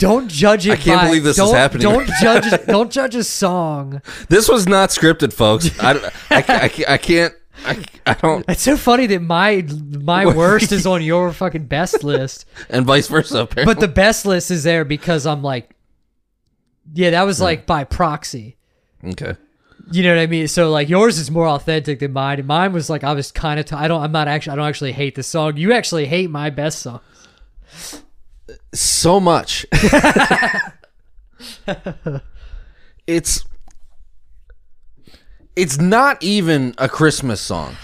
Don't judge it. I can't by- believe this is happening. Don't judge. Don't judge a song. This was not scripted, folks. I, I, I, I can't. I, I don't. It's so funny that my my worst is on your fucking best list, And vice versa, apparently. but the best list is there because I'm like, yeah, that was like by proxy. okay. You know what I mean? So like yours is more authentic than mine, and mine was like I was kind of. T- I don't. I'm not actually. I don't actually hate the song. You actually hate my best song. So much. it's it's not even a Christmas song.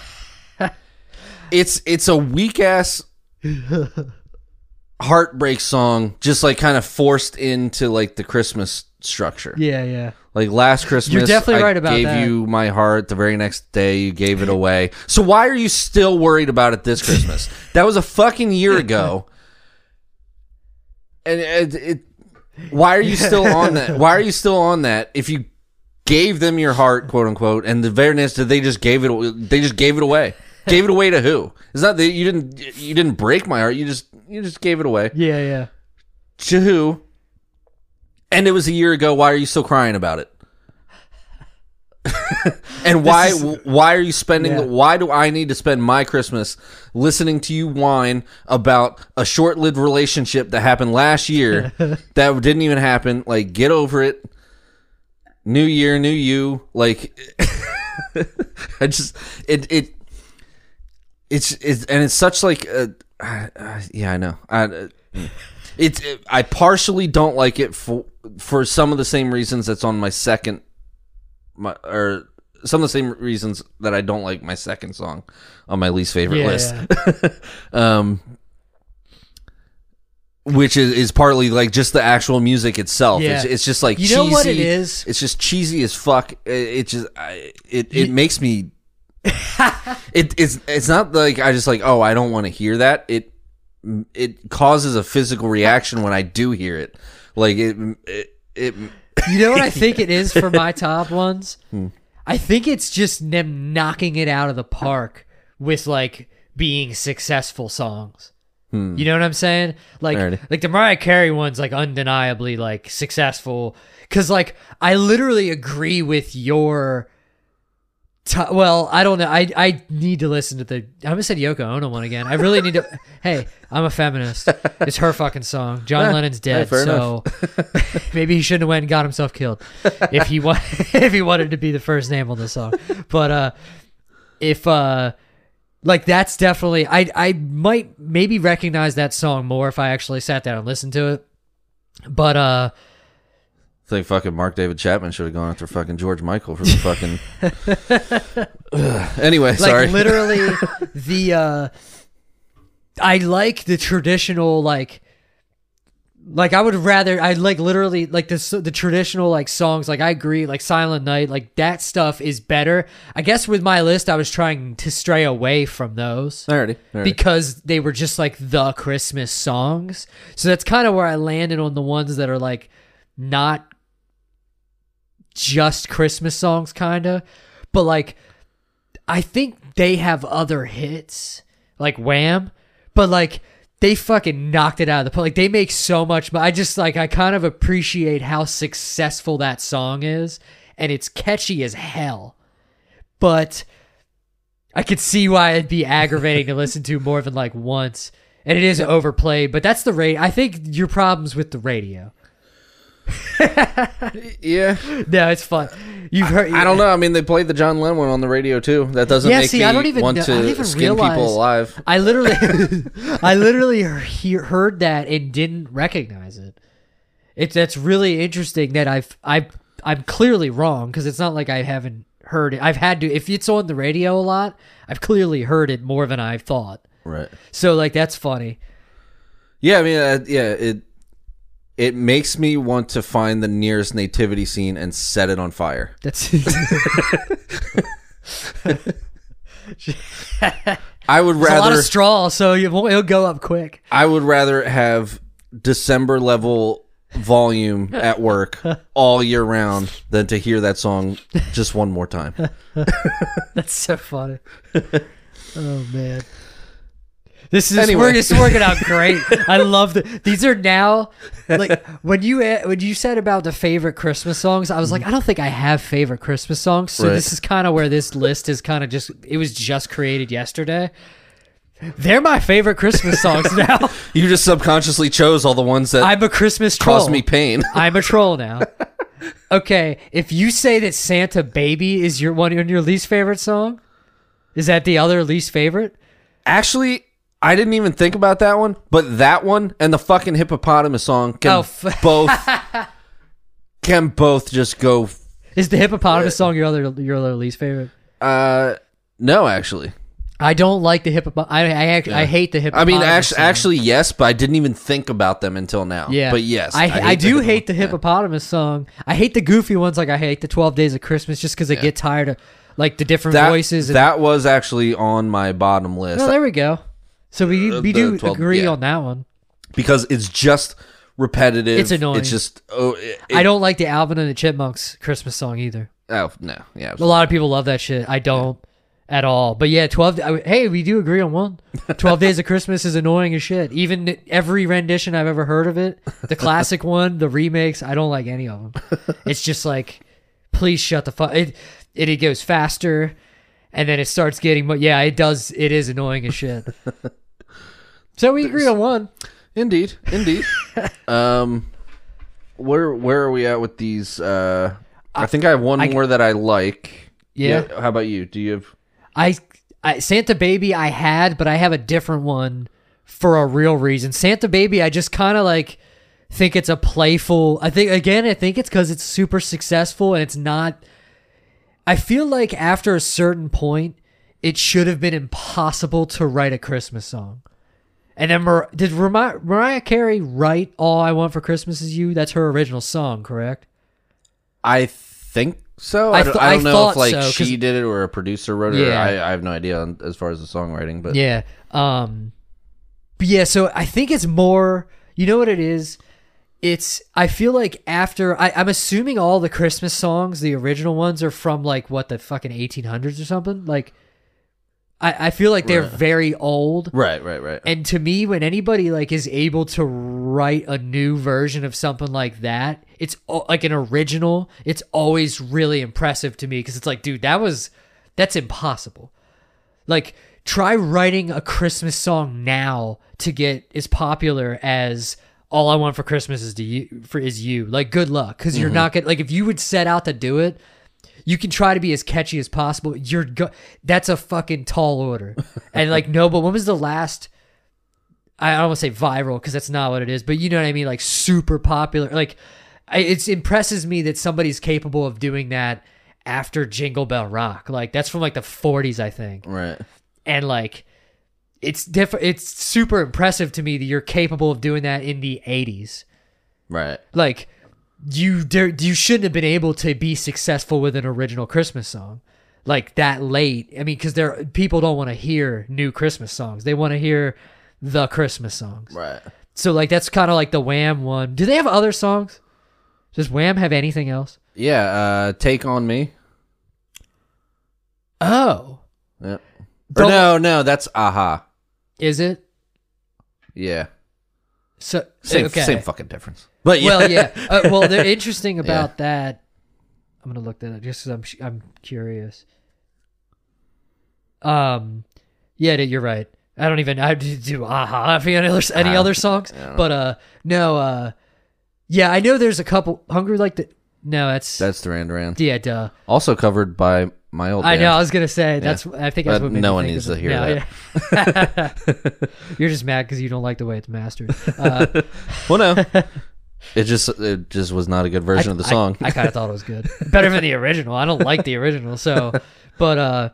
It's it's a weak ass heartbreak song, just like kind of forced into like the Christmas structure. Yeah, yeah. Like last Christmas, you're definitely I right about gave that. you my heart. The very next day, you gave it away. So why are you still worried about it this Christmas? that was a fucking year ago. And it, it, why are you still on that? Why are you still on that? If you gave them your heart, quote unquote, and the very next day they just gave it, they just gave it away. Gave it away to who? It's not that you didn't you didn't break my heart. You just you just gave it away Yeah, yeah. to who? And it was a year ago. Why are you still crying about it? and why is- why are you spending Yeah. why do I need to spend my Christmas listening to you whine about a short-lived relationship that happened last year that didn't even happen? Like get over it. New year new you. Like I just it it it's it's and it's such like a, uh, uh, yeah I know. I uh, it's it, I partially don't like it for for some of the same reasons that's on my second my or some of the same reasons that I don't like my second song on my least favorite Yeah, list. um which is, is partly like just the actual music itself. Yeah. It's, it's just like You know what it is? It's just cheesy as fuck. It, it just I, it it makes me. it it's it's not like I just like oh I don't want to hear that. It it causes a physical reaction when I do hear it. Like it it. it You know what I think it is for my top ones? Hmm. I think it's just them knocking it out of the park with like being successful songs. You know what I'm saying? Like, Alrighty. like the Mariah Carey one's like undeniably like successful because like I literally agree with your. T- well, I don't know. I I need to listen to the. I almost said Yoko Ono one again. I really need to. hey, I'm a feminist. It's her fucking song. John Lennon's dead, fair so maybe he shouldn't have went and got himself killed if he wa- if he wanted to be the first name on the song. But uh, if uh, like that's definitely I I might maybe recognize that song more if I actually sat down and listened to it. But uh, I think fucking Mark David Chapman should have gone after fucking George Michael for the fucking. Ugh. anyway, like sorry. literally the uh I like the traditional like like I would rather I like literally like the the traditional like songs like I agree like Silent Night like that stuff is better. I guess with my list I was trying to stray away from those Alrighty, alrighty. because they were just like the Christmas songs. So that's kind of where I landed on the ones that are like not just Christmas songs kind of, but like I think they have other hits like Wham, but like they fucking knocked it out of the park. Like they make so much, but I just like I kind of appreciate how successful that song is, and it's catchy as hell. But I could see why it'd be aggravating to listen to more than like once, and it is overplayed. But that's the rate. I think your problems with the radio. Yeah. No, it's fun. You've heard. I don't know. I mean, they played the John Lennon one on the radio too. That doesn't Yeah, make see, me I don't even want know- I to even skin realize- people alive. I literally, I literally he- heard that and didn't recognize it. It's that's really interesting that I've I I'm clearly wrong because it's not like I haven't heard it. I've had to if it's on the radio a lot. I've clearly heard it more than I thought. Right. So like that's funny. Yeah. I mean, uh, yeah. It it makes me want to find the nearest nativity scene and set it on fire. That's I would a lot rather of straw, so you won't, it'll go up quick. I would rather have December level volume at work all year round than to hear that song just one more time. That's so funny. oh man. This is Anyway. work, this is working out great. I love the these are now like when you eh, when you said about the favorite Christmas songs, I was like, mm. I don't think I have favorite Christmas songs. So Right. this is kind of where this list is kind of just it was just created yesterday. They're my favorite Christmas songs now. You just subconsciously chose all the ones that I'm a Christmas troll. caused me pain. I'm a troll now. Okay, if you say that Santa Baby is your one your least favorite song, is that the other least favorite? Actually, I didn't even think about that one, but that one and the fucking hippopotamus song can Oh, f- both can both just go. Is the hippopotamus song your other your other least favorite? Uh, no, actually, I don't like the hippopotamus. I I, act- I hate the hippopotamus. I mean, actually, actually, yes, but I didn't even think about them until now. yeah. but yes, I I, hate the do hippo- hate the yeah. hippopotamus song. I hate the goofy ones, like I hate the Twelve Days of Christmas, just because I get tired of like the different That, voices. And, that was actually on my bottom list oh, there we go. So we Uh, we do 12 agree yeah. on that one. because it's just repetitive. It's annoying. It's just oh, it, I don't like the Alvin and the Chipmunks Christmas song either. Oh no, yeah, A lot of people love that shit. I don't at all. But yeah, 12 I- hey, we do agree on one. 12 Days of Christmas is annoying as shit. Even every rendition I've ever heard of it, the classic one, the remakes, I don't like any of them. It's just like please shut the fuck it it, it goes faster and then it starts getting mo- yeah, it does it is annoying as shit. So we agree on one. Indeed, indeed. um, where where are we at with these? Uh, I think I have one I- more that I like. Yeah. How about you? Do you have? I, I Santa Baby I had, but I have a different one for a real reason. Santa Baby I just kind of like think it's a playful. I think again I think it's cuz it's super successful and it's not I feel like after a certain point it should have been impossible to write a Christmas song. And then Mar- did Mar- Mariah Carey write All I Want for Christmas Is You? That's her original song, correct? I think so. I I, don't, I I don't know thought if like so, she did it or a producer wrote it. Yeah. I, I have no idea as far as the songwriting, but Yeah. Um but yeah, so I think it's more you know what it is? It's I feel like after I, I'm assuming all the Christmas songs, the original ones, are from like what the fucking eighteen hundreds or something. Like I, I feel like they're Right. very old. right, right, right. And to me, when anybody like is able to write a new version of something like that, it's al- like an original. It's always really impressive to me because it's like, dude, that was that's impossible. Like, try writing a Christmas song now to get as popular as "All I Want for Christmas Is to You" for is you. Like, good luck because you're mm-hmm. not gonna like if you would set out to do it. You can try to be as catchy as possible. You're go- that's a fucking tall order. and like no, but when was the last I don't want to say viral because that's not what it is, but you know what I mean, like super popular. Like it impresses me that somebody's capable of doing that after Jingle Bell Rock. Like that's from like the 40s, I think, right. and like it's different. It's super impressive to me that you're capable of doing that in the 80s. Right. Like you, there, you shouldn't have been able to be successful with an original Christmas song like that late. I mean, because there people don't want to hear new Christmas songs; they want to hear the Christmas songs. Right. So like that's kind of like the Wham one. Do they have other songs? Does Wham have anything else? Yeah. Uh, take on me. Oh, Yep. Or no, no, that's a-ha. is it? Yeah. So Same okay. same fucking difference. But yeah. Well, yeah. Uh, well, the interesting about that. I'm gonna look that up just because I'm I'm curious. Um, yeah, you're right. I don't even I do, do a-ha if any other any Ah, other songs, but uh no uh yeah I know there's a couple hungry like the no that's, That's Duran Duran. yeah duh Also covered by my old I band. know I was gonna say that's I think that's But what made no one think needs of to it. hear No, yeah. you're just mad because you don't like the way it's mastered. Uh, Well, no. it just it just was not a good version of the I- song. I, kind of thought it was good, better than the original. I don't like the original, so but uh,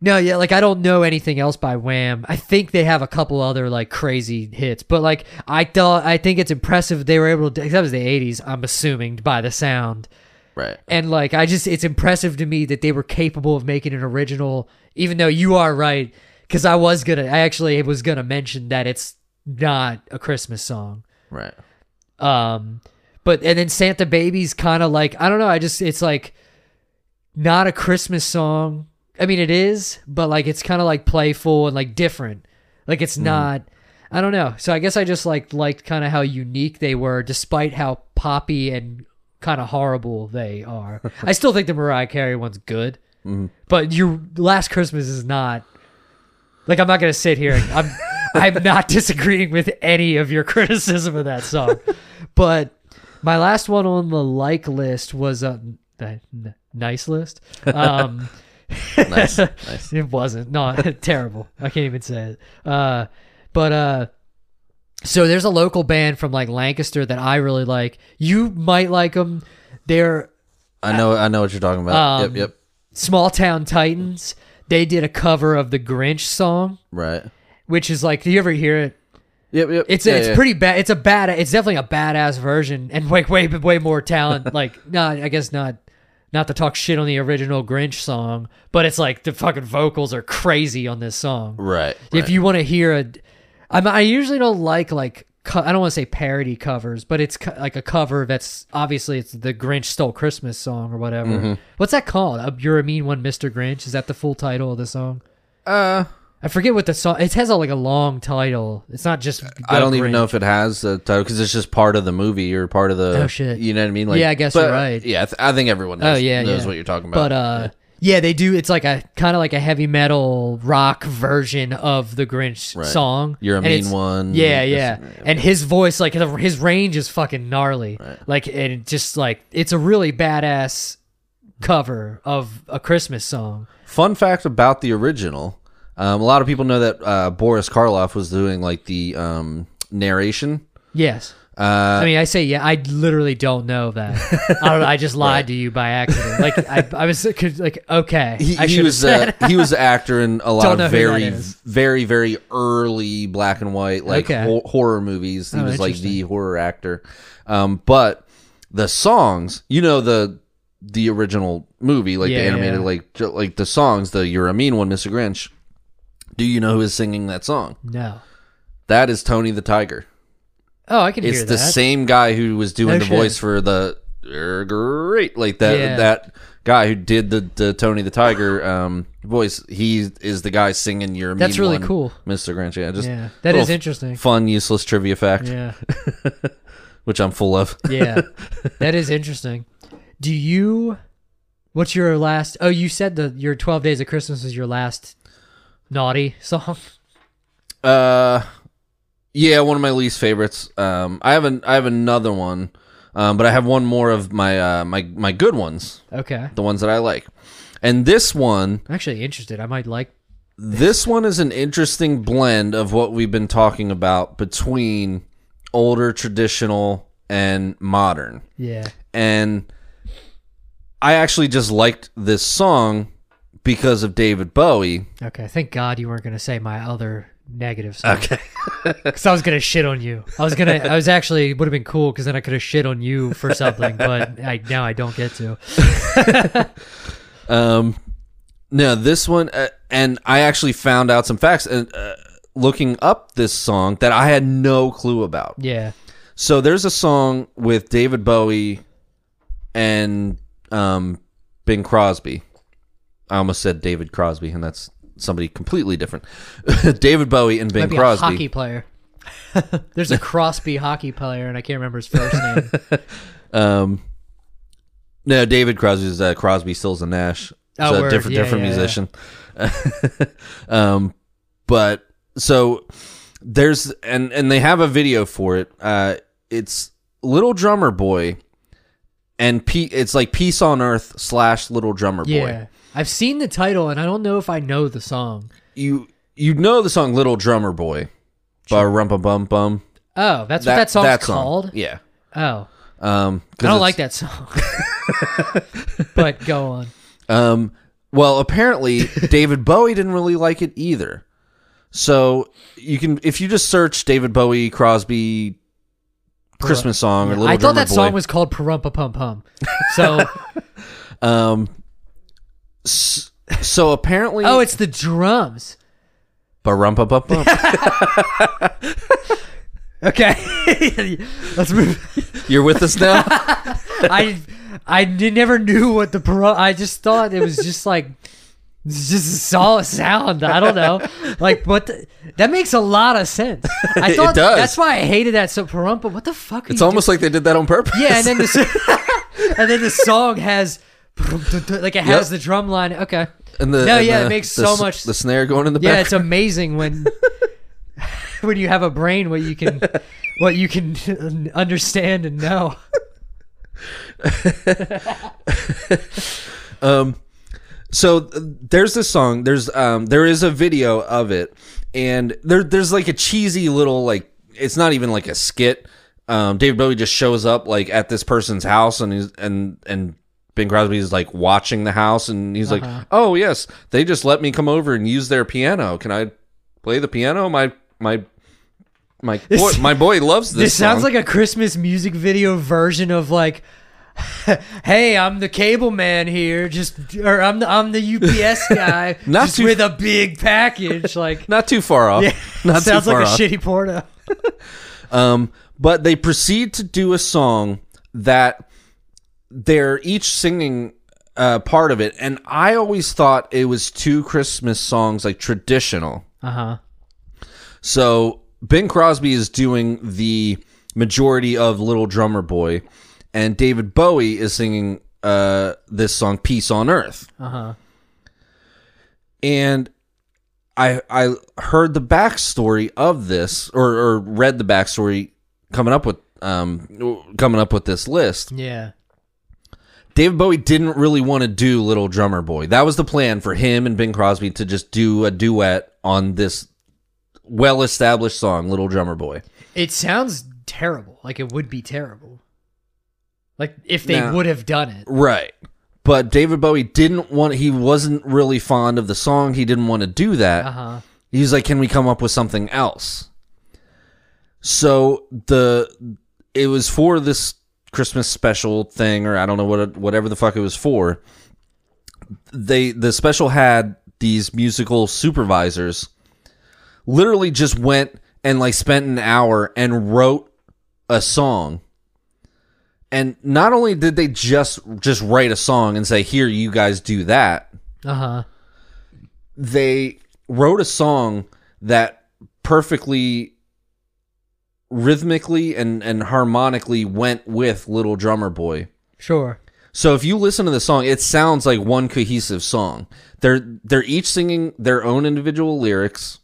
no, yeah, like I don't know anything else by Wham. I think they have a couple other like crazy hits, but like I thought, I think it's impressive they were able to. 'cause That was the '80s, I'm assuming by the sound, right. and like I just, it's impressive to me that they were capable of making an original. Even though you are right, because I was gonna, I actually was gonna mention that it's not a Christmas song. Right. Um, but and then Santa Baby's kind of like I don't know. I just it's like not a Christmas song. I mean, it is, but like it's kind of like playful and like different. Like it's not. I don't know. So I guess I just like liked kind of how unique they were, despite how poppy and kind of horrible they are. I still think the Mariah Carey one's good, but your Last Christmas is not. Like I'm not gonna sit here. and- I'm I'm not disagreeing with any of your criticism of that song, but my last one on the like list was a n- nice list. Um, Nice. nice. it wasn't. not terrible. I can't even say it. Uh, but uh, so there's a local band from like Lancaster that I really like. You might like them. They're I know I know what you're talking about. Um, yep, yep. Small Town Titans. They did a cover of the Grinch song, Right. which is like, do you ever hear it? Yep, yep. It's Yeah, it's yeah. pretty bad. It's a bad. It's definitely a badass version, and way way way more talent. like, no, I guess not. Not to talk shit on the original Grinch song, but it's like the fucking vocals are crazy on this song. Right. If right. you want to hear a, I'm, I usually don't like like co- I don't want to say parody covers, but it's co- like a cover that's obviously it's the Grinch stole Christmas song or whatever. Mm-hmm. What's that called? Uh, You're a mean one, Mr. Grinch. Is that the full title of the song? uh I forget what the song. It has a, like a long title. It's not just. I The don't even know Grinch. if it has a title because it's just part of the movie or part of the. Oh, shit. You know what I mean? Like, Yeah, I guess you're right. Yeah, I, th- I think everyone knows, Oh yeah, knows yeah. what you're talking about. But uh, yeah, they do. It's like a kind of like a heavy metal rock version of the Grinch Right. song. You're a And mean it's- one. Yeah, This- yeah. And his voice, like his range, is fucking gnarly. Like, and it just like it's a really badass cover of a Christmas song. Fun fact about the original: um, a lot of people know that uh, Boris Karloff was doing like the um, narration. Yes. Uh, I mean, I say yeah. I literally don't know that. I don't. know, I just lied to you by accident. Like I, I was like, okay, he, I he should was have said. uh, he was an actor in a lot of very very very early black and white like Okay. hor- horror movies. He Oh, was like the horror actor. Um, but the songs, you know the the original movie, like Yeah, the animated, yeah. like like the songs, the "You're a Mean One, Mr. Grinch." Do you know who is singing that song? no. That is Tony the Tiger. Oh, I can It's hear that. It's the that. same guy who was doing No the shit. voice for the "Er, great like that Yeah. that guy who did the, the Tony the Tiger um voice. He is the guy singing your. That's Mean really One, cool. Mr. Grinch. Yeah, just Yeah, that is interesting. fun, useless trivia fact, Yeah. which I'm full of. Yeah, that is interesting. Do you? What's your last? Oh, you said the your Twelve Days of Christmas is your last naughty song. Uh, yeah, one of my least favorites. Um, I have an I have another one, um, but I have one more of my uh my my good ones, Okay, the ones that I like, and this one I'm actually interested. I might like. This one is an interesting blend of what we've been talking about between older traditional and modern. Yeah. And I actually just liked this song because of David Bowie. Okay. Thank God you weren't going to say my other negative song. Okay. Because I was going to shit on you. I was going to. I was actually would have been cool because then I could have shit on you for something. But I now I don't get to. Um no, this one uh, and I actually found out some facts and uh, looking up this song that I had no clue about. Yeah. So there's a song with David Bowie and um, Bing Crosby. I almost said David Crosby, and that's somebody completely different. David Bowie and Bing Crosby. a hockey player. There's a Crosby hockey player, and I can't remember his first name. Um, no, David Crosby is uh, Crosby, Stills, and Nash. Oh, so word. different, Yeah, different yeah, yeah. musician. um, but so there's and and they have a video for it. Uh, it's Little Drummer Boy, and P. It's like Peace on Earth slash Little Drummer Boy. I've seen the title, and I don't know if I know the song. You you know the song Little Drummer Boy by Rumpa Bum Bum. Oh, that's what that song's that song. called. Yeah. Oh, Um, I don't like that song. but go on. Um, well, apparently David Bowie didn't really like it either. So you can, if you just search David Bowie Crosby Christmas song or Little I thought Drummer that Boy, song was called Parumpa Pum Pum. So, um, so apparently, oh, it's the drums. Barumpa Bum Bum. Okay, let's move. You're with us now. I I never knew what the paru- I just thought it was just like it's just a solid sound. I don't know, like what the, that makes a lot of sense. I It thought does. that's why I hated that so Parumpa. What the fuck? Are It's you almost like they did that on purpose. doing? yeah, and then the and then the song has like it has the drum line. Okay, and the No, and yeah, the- it makes the so much- the snare going in the back. yeah, it's amazing when when you have a brain what you can what you can understand and know. Um, so there's this song. There's um, there is a video of it, and there there's like a cheesy little like it's not even like a skit. Um, David Bowie just shows up like at this person's house, and he's and and Bing Crosby is like watching the house, and he's Uh-huh. like, "Oh yes, they just let me come over and use their piano. Can I play the piano? My my." My boy, my boy loves this. This sounds song." like a Christmas music video version of like, "Hey, I'm the cable man here, just or I'm the I'm the UPS guy, Not just too- with a big package." Like, not too far off. yeah, not sounds too far like a shitty porno. Um, but they proceed to do a song that they're each singing uh, part of it, and I always thought it was two Christmas songs, like traditional. Uh huh. So Bing Crosby is doing the majority of Little Drummer Boy, and David Bowie is singing uh, this song "Peace on Earth." Uh huh. and I I heard the backstory of this or, or read the backstory coming up with um coming up with this list. Yeah. David Bowie didn't really want to do Little Drummer Boy. That was the plan for him and Bing Crosby to just do a duet on this well established song, Little Drummer Boy. It sounds terrible. Like it would be terrible. Like if they Now- would have done it. Right. But David Bowie didn't want he wasn't really fond of the song. He didn't want to do that. Uh huh. He's like, "Can we come up with something else?" So the it was for this Christmas special thing, or I don't know what it, whatever the fuck it was for. They the special had these musical supervisors. Literally, just went and like spent an hour and wrote a song. And not only did they just just write a song and say, "Here, you guys do that," Uh huh. they wrote a song that perfectly rhythmically and, and harmonically went with Little Drummer Boy. Sure. So if you listen to the song, it sounds like one cohesive song. They're they're each singing their own individual lyrics.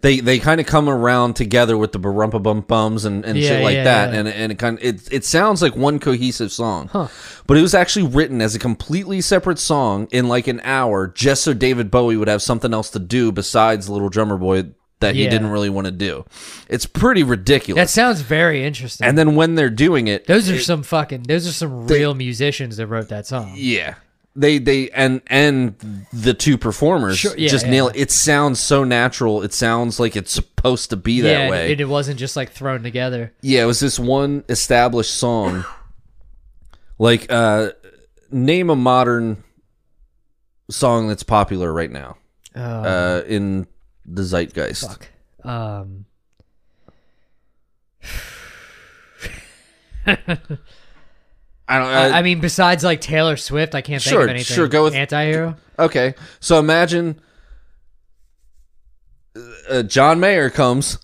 They they kind of come around together with the barumpa bum bums and, and Yeah, shit like yeah, that, yeah. and and it kind of, it it sounds like one cohesive song. Huh. But it was actually written as a completely separate song in like an hour, just so David Bowie would have something else to do besides Little Drummer Boy that he Yeah. didn't really want to do. It's pretty ridiculous. That sounds very interesting. and then when they're doing it, those are some fucking. Those are some real musicians that wrote that song. Yeah. They they and and the two performers Sure, yeah, just yeah. nail it. It sounds so natural. It sounds like it's supposed to be that and way. It, it wasn't just like thrown together. yeah, it was this one established song. like uh name a modern song that's popular right now. Oh, Uh in the zeitgeist. fuck. Um. I don't I, uh, I mean, besides like Taylor Swift, I can't think Sure, of anything. sure, go with- anti-hero. Okay. So imagine uh, John Mayer comes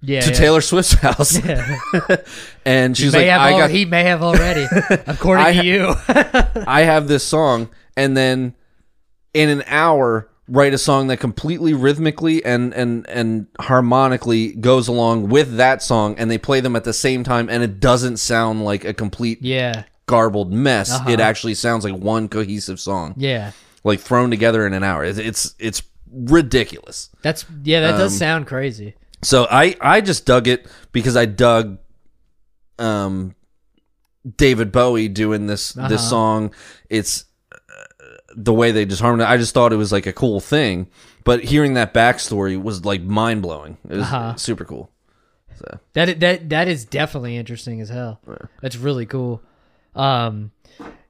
Yeah, to yeah. Taylor Swift's house, and she's like, "I al- got, he may have already, according I to you. I have this song," and then in an hour write a song that completely rhythmically and and and harmonically goes along with that song, and they play them at the same time, and it doesn't sound like a complete yeah, garbled mess. Uh-huh. It actually sounds like one cohesive song, yeah. like thrown together in an hour. It's it's, it's ridiculous. That's yeah. That Um, does sound crazy. So I I just dug it because I dug um David Bowie doing this this Uh-huh. song. It's the way they just harmonize. I just thought it was like a cool thing, but hearing that backstory was like mind blowing. It was Uh-huh. super cool. So That that that is definitely interesting as hell. That's really cool. Um,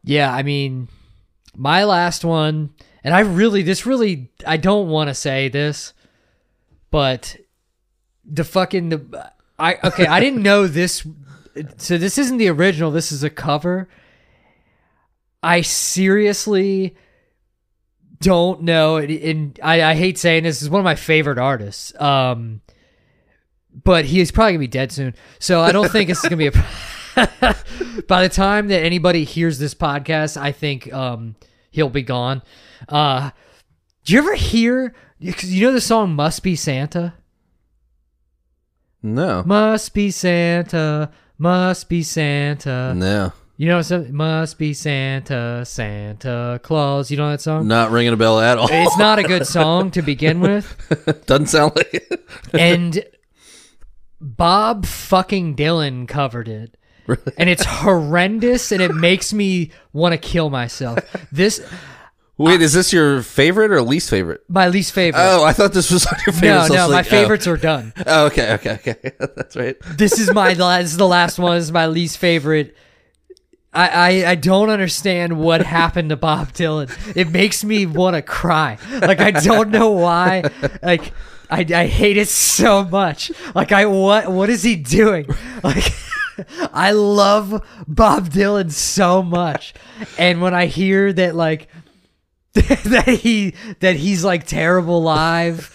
yeah, I mean, my last one, and I really, this really, I don't want to say this, but the fucking the, I okay, I didn't know this. So this isn't the original. This is a cover. I seriously don't know, and- and I, I hate saying this. is one of my favorite artists. Um, but he is probably gonna be dead soon. So I don't think this is gonna be a. By the time that anybody hears this podcast, I think um, he'll be gone. Uh, do you ever hear? Because you know the song "Must Be Santa." no, Must be Santa. Must be Santa. no, You know something? Must be Santa. Santa Claus. You know that song? not ringing a bell at all. It's not a good song to begin with. Doesn't sound like it. and Bob fucking Dylan covered it. Really? And it's horrendous and it makes me want to kill myself. This Wait, is this your favorite or least favorite? my least favorite. Oh, I thought this was on your favorite. no, so no, my like, oh. favorites are done. Oh, okay, okay, okay. That's right. This is my last. this is the last one. This is my least favorite. I, I, I don't understand what happened to Bob Dylan. It makes me want to cry. Like I don't know why. Like I, I hate it so much. Like I what what is he doing? Like I love Bob Dylan so much, and when I hear that like that he that he's like terrible live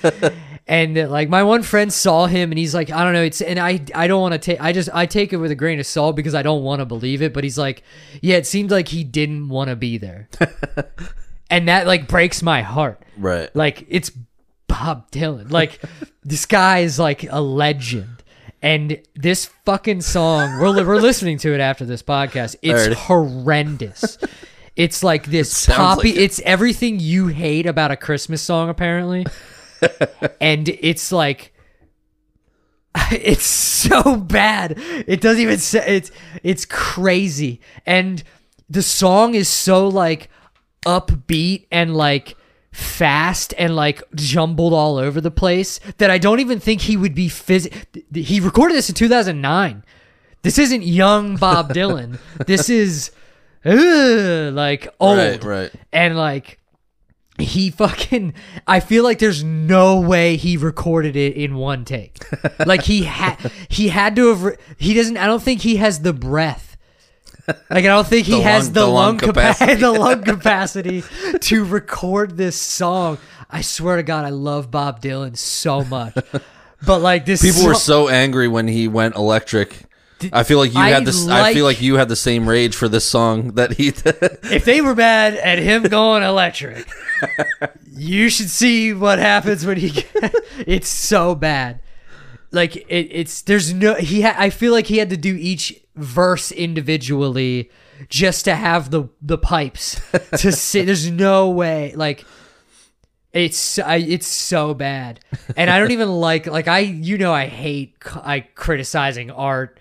and uh, like my one friend saw him and he's like i don't know it's and i i don't want to take i just i take it with a grain of salt because i don't want to believe it but he's like yeah it seems like he didn't want to be there. And that like breaks my heart. Right. like it's bob dylan. Like this guy is like a legend. And this fucking song we're, we're listening to it after this podcast. It's Alrighty. horrendous. It's like this sounds poppy like it. it's everything you hate about a christmas song apparently and it's like it's so bad. It doesn't even say it's it's crazy. And the song is so like upbeat and like fast and like jumbled all over the place that I don't even think he would be phys- he recorded this in 2009 this isn't young Bob Dylan. This is ugh, like old. Right, right. and like he fucking I feel like there's no way he recorded it in one take. like he had he had to have re- he doesn't I don't think he has the breath. Like I don't think he The has lung- the, the lung, lung capacity capacity. the lung capacity to record this song. I swear to god I love Bob Dylan so much. But like this People were so angry when he went electric. I feel like you I had this. I feel like- like you had the same rage for this song that he. if they were mad at him going electric, you should see what happens when he. it's so bad. Like it, it's there's no he. Ha, I feel like he had to do each verse individually just to have the the pipes to say. There's no way like. It's I, it's so bad, and I don't even like like I you know I hate I criticizing art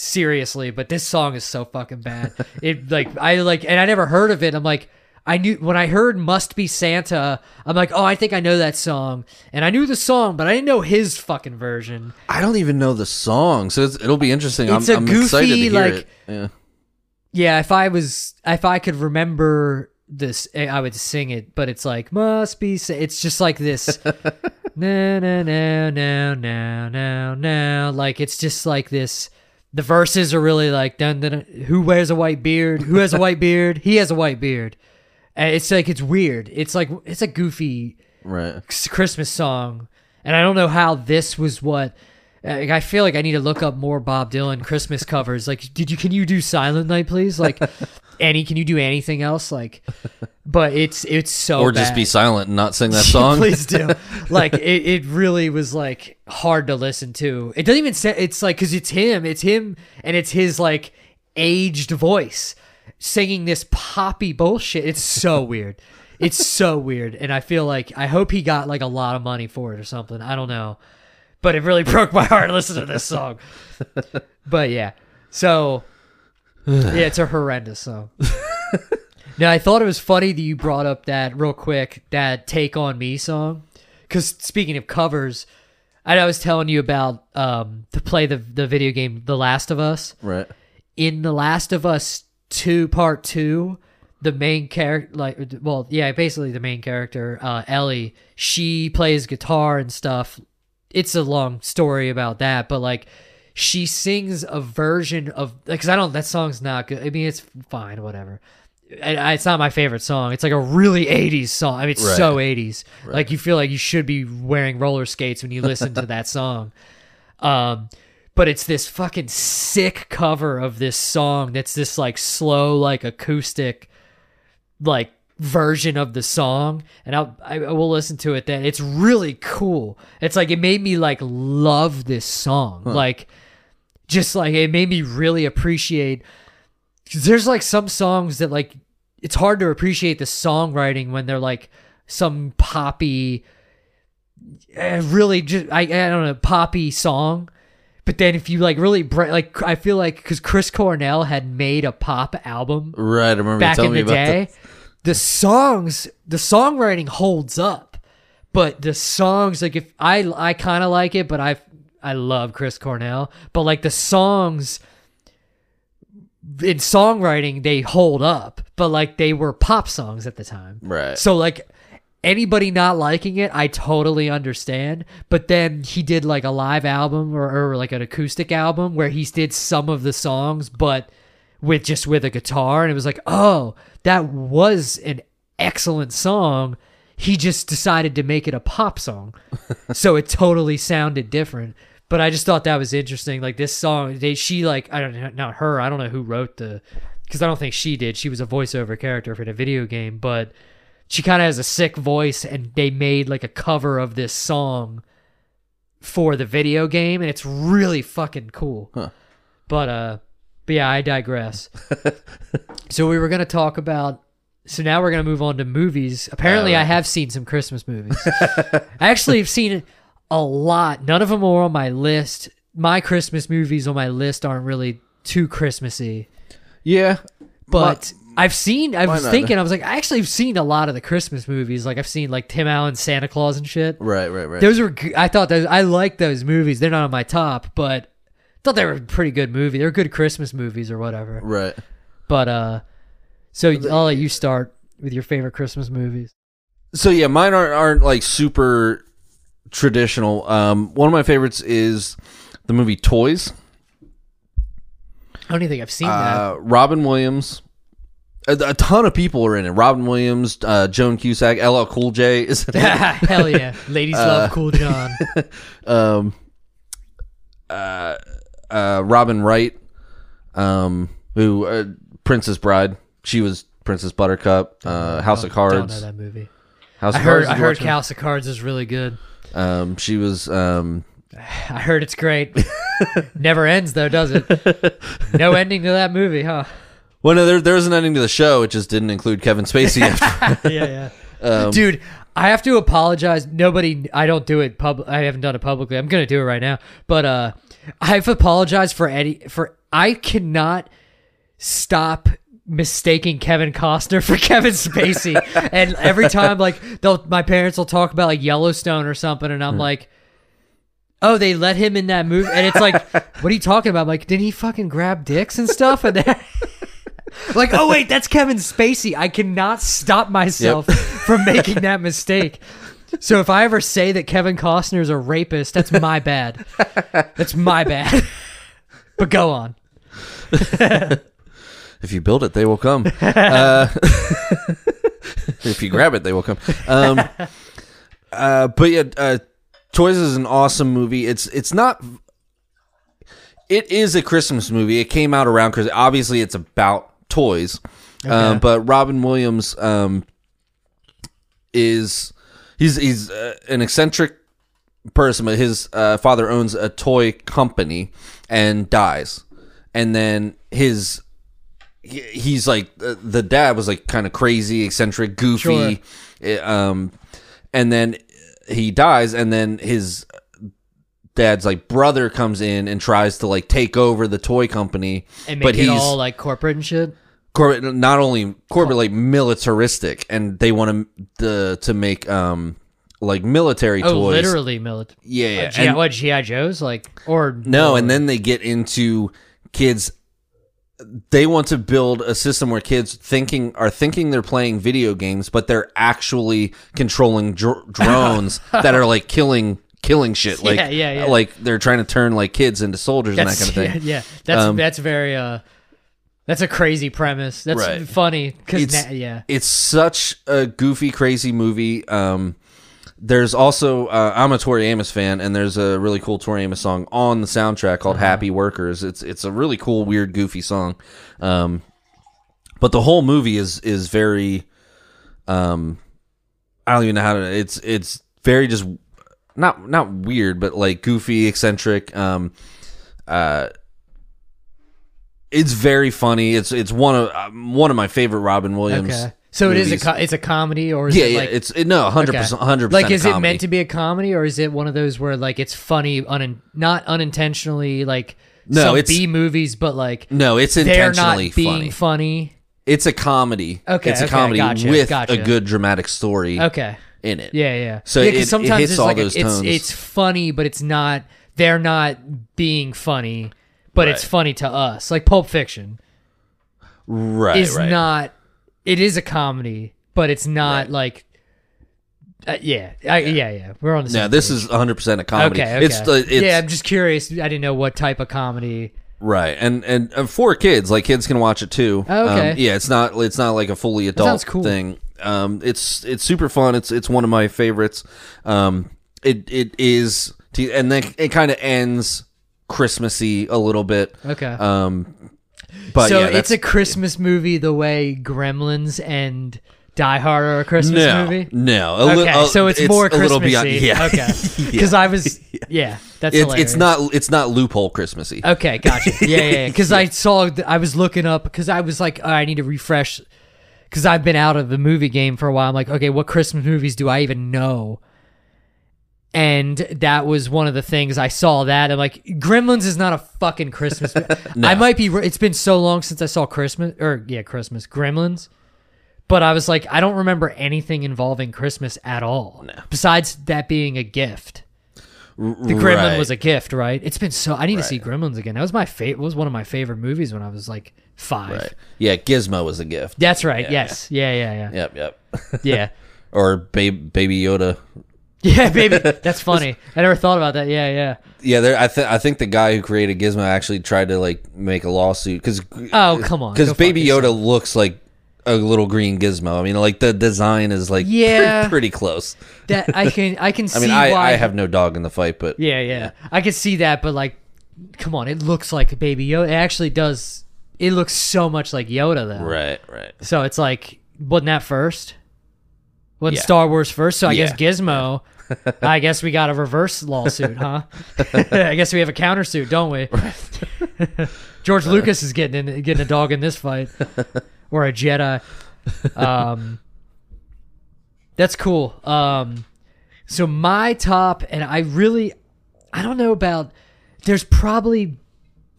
seriously, but this song is so fucking bad. It like I like and I never heard of it. I'm like I knew when I heard "Must Be Santa," I'm like, oh, I think I know that song, and I knew the song, but I didn't know his fucking version. I don't even know the song, so it's, it'll be interesting. It's I'm, a I'm goofy, excited to hear like- it. Yeah. Yeah, if I was, if I could remember this, eh, I would sing it. But it's like "Must Be," Sa-" it's just like this. no, no, no, no, no, no, no. Like it's just like this. The verses are really like dun, dun, dun, who wears a white beard? Who has a white beard? He has a white beard. And it's like it's weird. It's like it's a goofy Right. Christmas song, and I don't know how this was what. Like, I feel like I need to look up more Bob Dylan Christmas covers. Like, did you can you do Silent Night, please? Like, Annie, can you do anything else? Like, but it's it's so or just bad. be silent and not sing that song. Please do. like it, it really was like hard to listen to. It doesn't even say it's like because it's him, it's him, and it's his like aged voice singing this poppy bullshit. It's so weird. It's so weird, and I feel like I hope he got like a lot of money for it or something. I don't know, but it really broke my heart to listen to this song. but yeah, so yeah, it's a horrendous song. Now I thought it was funny that you brought up that real quick that "Take on Me" song, because speaking of covers, I was telling you about um, to play the the video game The Last of Us. right. In The Last of Us Two Part Two, the main character, like, well, yeah, basically the main character, uh, Ellie, she plays guitar and stuff. It's a long story about that, but like. She sings a version of because I don't that song's not good. I mean, it's fine, whatever I- I- it's not my favorite song. It's like a really 80s song. I mean, it's Right. so 80s. Like you feel like you should be wearing roller skates when you listen to that song. Um, but it's this fucking sick cover of this song that's this like slow, like acoustic, like version of the song. And I'll, I, I will listen to it then. It's really cool. It's like, it made me like love this song. Like, just like it made me really appreciate. Cause there's like some songs that like it's hard to appreciate the songwriting when they're like some poppy uh, really just I, I don't know poppy song but then if you like really like i feel like because chris cornell had made a pop album Right. I remember you back telling in the me about day that. The songs the songwriting holds up but the songs like if i i kind of like it but i i love chris cornell but like the songs in songwriting they hold up but like they were pop songs at the time Right. so like anybody not liking it i totally understand but then he did like a live album or, or like an acoustic album where he did some of the songs but with just with a guitar and it was like oh that was an excellent song. He just decided to make it a pop song. So it totally sounded different. But i just thought that was interesting. Like this song they she like i don't know not her i don't know who wrote the because i don't think she did. She was a voiceover character for the video game but she kind of has a sick voice and they made like a cover of this song for the video game and it's really fucking cool. Huh. but uh but yeah i digress so we were gonna talk about so now we're gonna move on to movies apparently i have seen some christmas movies i actually have seen a lot none of them are on my list my christmas movies on my list aren't really too christmassy Yeah. but I've seen. I was not? thinking. I was like, I actually have seen a lot of the Christmas movies. Like I've seen like Tim Allen's Santa Claus and shit. Right. Right. Right. Those were. g- I thought those. I like those movies. They're not on my top, but thought they were a pretty good movie. They're good Christmas movies or whatever. right. But uh, so I'll let you start with your favorite Christmas movies. So yeah, mine aren't aren't like super traditional. Um, one of my favorites is the movie Toys. I don't even think I've seen that. Uh, Robin Williams. A, a ton of people are in it. Robin Williams, uh, Joan Cusack, LL Cool J is in it. Hell yeah, ladies uh, love Cool John. um, uh, uh, Robin Wright, um, who uh, Princess Bride. She was Princess Buttercup. Uh, House of Don't- Don't know Cards. that movie. House I of heard. Cards. I did you heard watch it? House of Cards is really good. Um, she was. Um, I heard it's great. Never ends though, does it? No ending to that movie, huh? well, no, there there was an ending to the show. It just didn't include Kevin Spacey. After. yeah, yeah. Um, Dude, I have to apologize. Nobody, I don't do it pub. I haven't done it publicly. I'm gonna do it right now. But uh, I've apologized for Eddie. For I cannot stop mistaking Kevin Costner for Kevin Spacey. and every time, like, they'll my parents will talk about like Yellowstone or something, and I'm like. Oh, they let him in that movie, and it's like, what are you talking about? I'm like, didn't he fucking grab dicks and stuff? And then, like, oh wait, that's Kevin Spacey. I cannot stop myself from making that mistake. So if I ever say that Kevin Costner is a rapist, that's my bad. That's my bad. But go on. if you build it, they will come. uh, if you grab it, they will come. Um, uh, but yeah, uh, Toys is an awesome movie. It's it's not it is a Christmas movie. It came out around because obviously it's about toys, um, but Robin Williams um, is he's he's uh, an eccentric person, but his uh, father owns a toy company and dies, and then his he- he's like uh, the dad was like kind of crazy, eccentric, goofy, uh, um, and then he dies, and then his dad's like brother comes in and tries to like take over the toy company, And make but it he's all like corporate and shit. Corporate, not only corporate, like militaristic, and they want to the to make um like military Oh, toys. literally military. Yeah, yeah. G- and- what GI Joes like or no, or- and then they get into kids. They want to build a system where kids thinking are thinking they're playing video games, but they're actually controlling dr- drones that are like killing killing shit. Like, Yeah, yeah, yeah. like they're trying to turn like kids into soldiers and that kind of thing. Yeah, yeah. that's Um, that's very uh, that's a crazy premise. That's Right. funny because It's- yeah, It's such a goofy, crazy movie. Um, there's also uh, I'm a Tori Amos fan, and there's a really cool Tori Amos song on the soundtrack called Uh-huh. "Happy Workers." It's it's a really cool, weird, goofy song. Um, but the whole movie is is very, um, I don't even know how to. It's it's very just not not weird, but like goofy, eccentric. Um, uh, it's very funny. It's it's one of um, one of my favorite Robin Williams. okay. So it is a co- it's a comedy or is Yeah, it yeah. like it's it, no, hundred percent, hundred percent. like is it meant to be a comedy or is it one of those where like it's funny un- not unintentionally like No, some it's- B movies but like No, it's they're intentionally not being funny. funny. It's a comedy. Okay, it's a okay, comedy gotcha, with gotcha. a good dramatic story Okay. in it. Yeah, yeah. So yeah, it- it hits it's all those it's tones. it's funny, but it's not. They're not being funny, but it's funny to us. Like Pulp Fiction right, is right. not. It is a comedy, but it's not Right. like. Uh, yeah, I, yeah, yeah. We're on the same. No, this page. is hundred percent a comedy. okay. Okay. It's the it's yeah, I'm just curious. I didn't know what type of comedy. right, and and uh, for kids, like kids can watch it too. Oh, okay. Um, yeah, it's not it's not like a fully adult cool. thing. Um, it's it's super fun. It's it's one of my favorites. Um, it it is, t- and then it kind of ends Christmassy a little bit. Okay. Um, but so yeah, it's a Christmas movie the way Gremlins and Die Hard are a Christmas no, movie. no. Li- Okay, so it's, more a little Christmassy. beyond. Yeah, Okay. Because I was, yeah, that's it's hilarious. it's not it's not loophole Christmassy. Okay, gotcha. Yeah, yeah, yeah. Because I saw, I was looking up because I was like, oh, I need to refresh because I've been out of the movie game for a while. I'm like, okay, what Christmas movies do I even know? And that was one of the things I saw. That I'm like, Gremlins is not a fucking Christmas. mo- I might be. It's been so long since I saw Christmas or yeah, Christmas Gremlins. But I was like, I don't remember anything involving Christmas at all. Besides that being a gift. The Gremlin Right. was a gift, right? It's been so. I need to see Gremlins again. That was my favorite. Was one of my favorite movies when I was like five. Right. Yeah, Gizmo was a gift. That's right. yes. Yeah. Yeah. Yeah. Yep, yep. Yeah. or babe, Baby Yoda. Yeah, baby. That's funny. I never thought about that. Yeah. Yeah. Yeah, there. I think I think the guy who created Gizmo actually tried to like make a lawsuit because Oh, come on. because Baby yourself. Yoda looks like a little green Gizmo. I mean, like the design is like Yeah. pretty, pretty close. That I can. I can see I mean, I, why. I have no dog in the fight, but Yeah. Yeah. I can see that, but like, come on. It looks like Baby Yoda. It actually does. It looks so much like Yoda though. right, right. So it's like, wasn't that first? Wasn't Yeah. Star Wars first? So I Yeah. guess Gizmo. I guess we got a reverse lawsuit, huh? I guess we have a countersuit, don't we? George Lucas is getting in, getting a dog in this fight, or a Jedi. Um, that's cool. Um, so my top, and I really, I don't know about. There's probably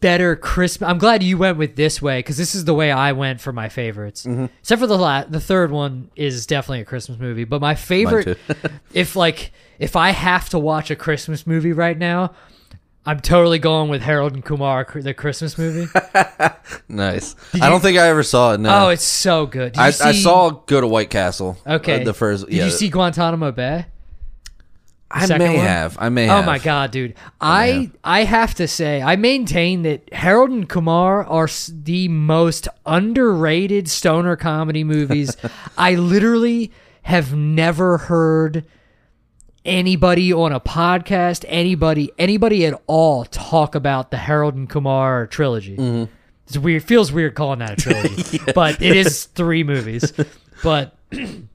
better Christmas. I'm glad you went with this way because this is the way I went for my favorites. Except for the la- the third one is definitely a Christmas movie, but my favorite, if like if I have to watch a Christmas movie right now, I'm totally going with Harold and Kumar, the Christmas movie. Nice. I don't think I ever saw it. No, oh, it's so good. Did you I, I saw Go to White Castle. Okay, uh, the first. Did yeah, you see Guantanamo Bay? I second may one? have. I may. Oh have. my god, dude! I I have to say, I maintain that Harold and Kumar are s- the most underrated stoner comedy movies. I literally have never heard anybody on a podcast, anybody, anybody at all talk about the Harold and Kumar trilogy. Mm-hmm. It's weird. Feels weird calling that a trilogy, but it is three movies. But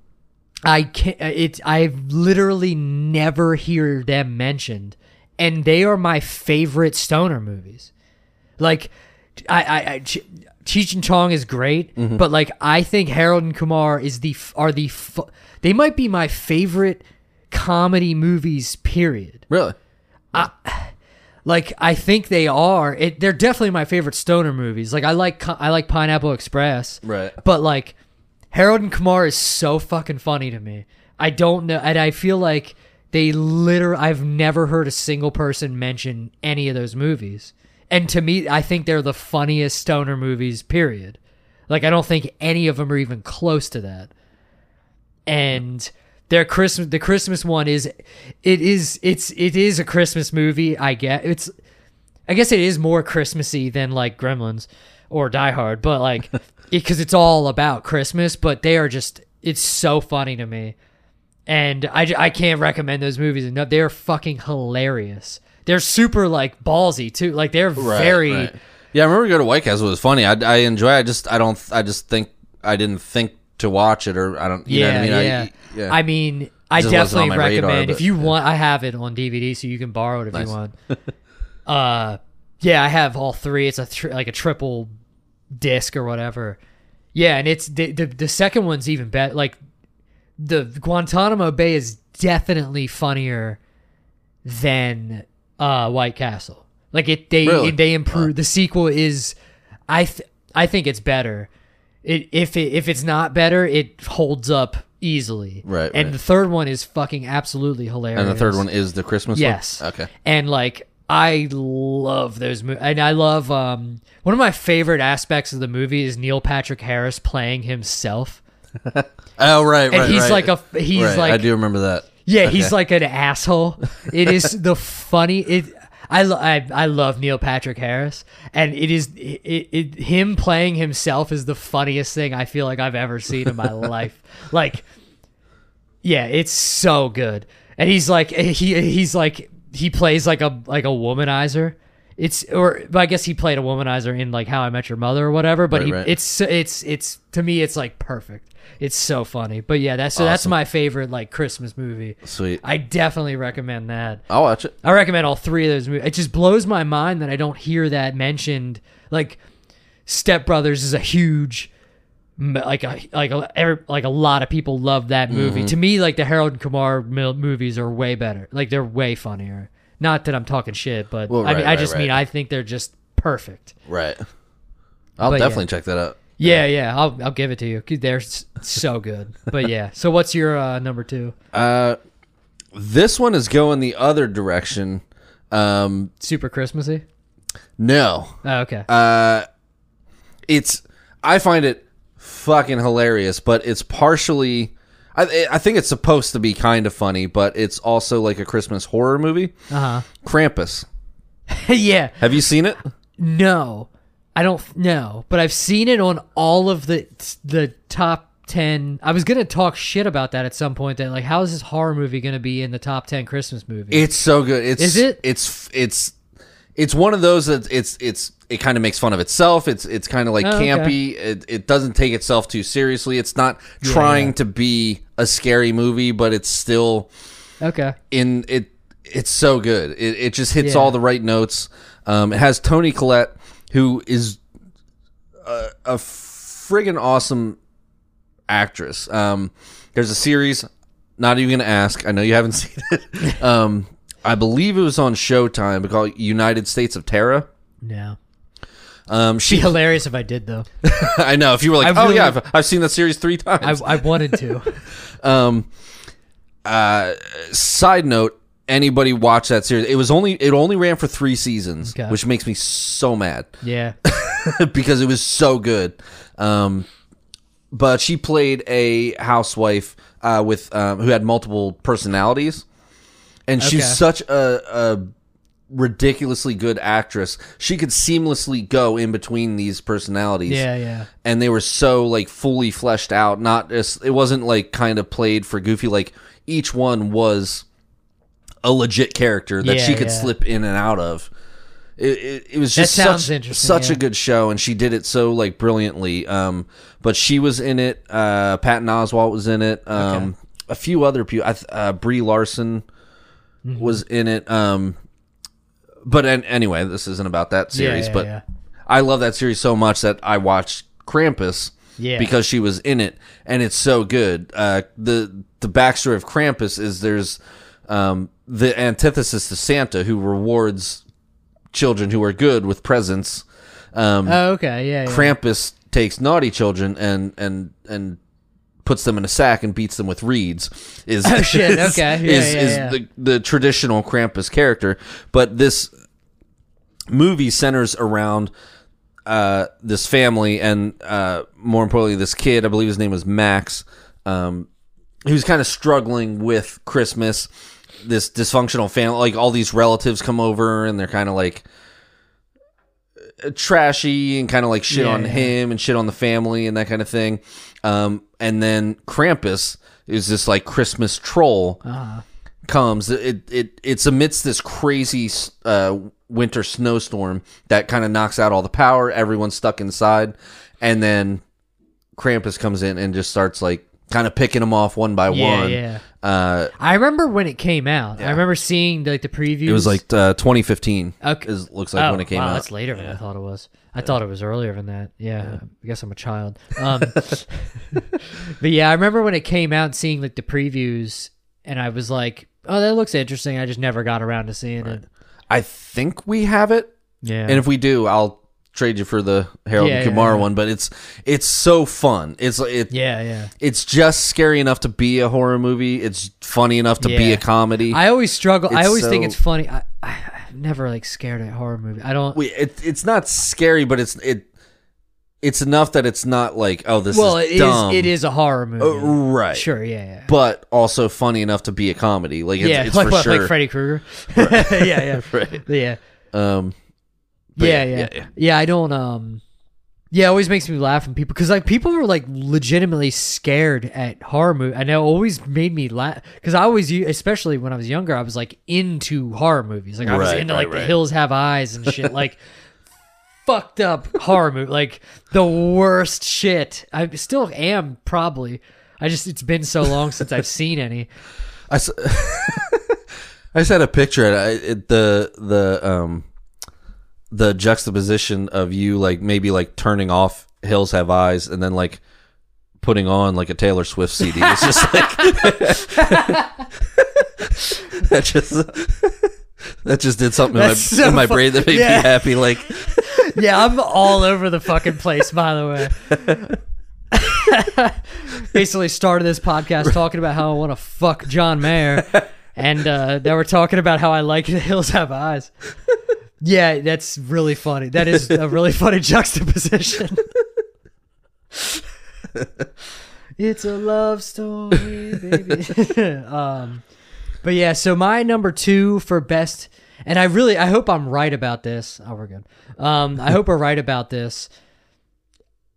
I can't. Uh, it. I've literally never hear them mentioned, and they are my favorite stoner movies. Like, I, I, I Cheech and Chong is great, mm-hmm. but like I think Harold and Kumar is the are the they might be my favorite comedy movies. Period. Really? Like I think they are. It, they're definitely my favorite stoner movies. Like I like I like Pineapple Express. Right. But like Harold and Kumar is so fucking funny to me. I don't know, and I feel like they literally. I've never heard a single person mention any of those movies. And to me, I think they're the funniest stoner movies. Period. Like I don't think any of them are even close to that. And their Christmas, the Christmas one is, it is, it's, it is a Christmas movie. I get it's, I guess it is more Christmassy than like Gremlins or Die Hard, but like because it's all about Christmas. But they are just, it's so funny to me, and I I can't recommend those movies enough. They're fucking hilarious. They're super like ballsy too. Like they're Right, very. right. Yeah, I remember we go to White Castle. It was funny. I, I enjoy. it. I just I don't. I just think I didn't think to watch it, or I don't. You Yeah, know what I mean? yeah. I, yeah. I mean, I just wasn't on definitely my radar, recommend if but- you want. I have it on DVD, so you can borrow it if Nice. you want. uh, yeah, I have all three. It's a tr- like a triple disc or whatever. Yeah, and it's the the, the second one's even better. Like the Guantanamo Bay is definitely funnier than uh White Castle. Like it, they Really? they improve. The sequel is, I th- I think it's better. It if it if it's not better, it holds up easily. Right, And right. the third one is fucking absolutely hilarious. and the third one is the Christmas. Yes. One? Okay. And like I love those movies, and I love um one of my favorite aspects of the movie is Neil Patrick Harris playing himself, Oh right, and right. he's right. like a he's Right, like I do remember that. yeah, he's like an asshole. It is the funny. It I, lo- I I love Neil Patrick Harris, and it is it, it him playing himself is the funniest thing I feel like I've ever seen in my life. Like, yeah, it's so good, and he's like he he's like he plays like a like a womanizer. It's or I guess he played a womanizer in like How I Met Your Mother or whatever. But Right, he right. it's it's it's to me it's like perfect. It's so funny. But yeah, that's so that's my favorite like Christmas movie. Sweet. I definitely recommend that. I'll watch it. I recommend all three of those movies. It just blows my mind that I don't hear that mentioned. Like, Step Brothers is a huge, like a like a like a lot of people love that movie. Mm-hmm. To me, like the Harold and Kumar mil- movies are way better. Like they're way funnier. Not that I'm talking shit, but Well, I mean, right, I right, just mean. I think they're just perfect. Right. I'll But, yeah. definitely check that out. Yeah, yeah, I'll I'll give it to you. They're so good. But yeah, so what's your uh, number two? Uh, this one is going the other direction. Um, Super Christmassy. no. Oh, okay. Uh, it's I find it fucking hilarious, but it's partially. I, I think it's supposed to be kind of funny, but it's also like a Christmas horror movie. Uh Krampus. huh. yeah. Have you seen it? No, I don't know, but I've seen it on all of the the top ten. I was gonna talk shit about that at some point. That like, how is this horror movie gonna be in the top ten Christmas movies? It's so good. It's Is it? It's it's it's one of those that it's it's it kind of makes fun of itself. It's it's kind of like Oh, okay. campy. It it doesn't take itself too seriously. It's not trying yeah. to be a scary movie, but it's still okay. in it. It's so good. It it just hits Yeah. all the right notes. Um, it has Toni Collette, who is a, a friggin' awesome actress. Um, there's a series. Not even gonna ask. I know you haven't seen it. Um, I believe it was on Showtime called United States of Tara. No, Um, be she, hilarious if I did though. I know. If you were like, I oh really- yeah, I've, I've seen that series three I times. I wanted to. Um, uh, side note: anybody watch that series? It was only it only ran for three seasons, Okay. which makes me so mad Yeah. because it was so good. Um, but she played a housewife uh, with um, who had multiple personalities, and she's such a, a ridiculously good actress. She could seamlessly go in between these personalities Yeah. Yeah. and they were so like fully fleshed out not just it wasn't like kind of played for goofy like each one was a legit character that Yeah, she could yeah. slip in and out of. It, it, it was just such, such yeah. a good show, and she did it so like brilliantly. Um, but she was in it. Uh, Patton Oswalt was in it. Um, a few other people. Uh, Brie Larson Mm-hmm. was in it. Um, but an- anyway, this isn't about that series. yeah, but yeah. I love that series so much that I watched Krampus Yeah. because she was in it, and it's so good. Uh, the the backstory of Krampus is there's um, the antithesis to Santa, who rewards children who are good with presents. Um, Oh, okay. Yeah. yeah. Krampus takes naughty children and and and puts them in a sack and beats them with reeds. Is Oh, shit. is- Okay. Yeah, is, yeah, is yeah. the the traditional Krampus character, but this movie centers around uh, this family and uh, more importantly, this kid. I believe his name was Max. Um, who's kind of struggling with Christmas. This dysfunctional family, like all these relatives come over and they're kind of like trashy and kind of like shit Yeah, on yeah. him and shit on the family and that kind of thing. Um, and then Krampus is this like Christmas troll Uh-huh. comes. It it it's amidst this crazy uh, winter snowstorm that kind of knocks out all the power. Everyone's stuck inside, and then Krampus comes in and just starts like kind of picking them off one by Yeah, one. yeah. Uh, I remember when it came out. I remember seeing like the previews. it was like uh, 2015. Okay. Is, looks like oh, when it came wow, out. that's later than I thought it was. I thought it was earlier than that. Yeah, I guess I'm a child. Um, but yeah, I remember when it came out, and seeing like the previews, and I was like, "Oh, that looks interesting." I just never got around to seeing it. I think we have it, Yeah, and if we do, I'll trade you for the Harold Yeah, and yeah, Kumar yeah. one. But it's it's so fun. It's it yeah, yeah. it's just scary enough to be a horror movie. It's funny enough to be a comedy. I always struggle. I It's always think it's funny. I, I, I'm never like scared at horror movie. I don't. it, it's not scary, but it's it it's enough that it's not like oh this well, is it is. dumb. It is a horror movie. Uh, right, Sure. Yeah. Yeah. but also funny enough to be a comedy. Like it's, yeah, it's like for what, sure. like Freddy Krueger. yeah, yeah, Right. yeah. Um, but yeah, yeah, yeah, yeah, I don't. Um, yeah, it always makes me laugh when people because like people were like legitimately scared at horror movie, and it always made me laugh because I always, especially when I was younger, I was like into horror movies. Like I was Right, into right, like The right. Hills Have Eyes and shit, like fucked up horror movie, like the worst shit. I still am probably. I just it's been so long since I've seen any. I. I, s- I just had a picture. I- it, the the um the juxtaposition of you like maybe like turning off Hills Have Eyes and then like putting on like a Taylor Swift CD. It's just like that just that just did something in my, so in my brain that made yeah. me happy. Like Yeah, I'm all over the fucking place, by the way. Basically started this podcast talking about how I want to fuck John Mayer. And uh, now we're talking about how I like the hills have eyes. Yeah, that's really funny. That is a really funny juxtaposition. it's a love story, baby. um, but yeah, so my number two for best, and I really, I hope I'm right about this. Oh, we're good. Um, I hope we're right about this.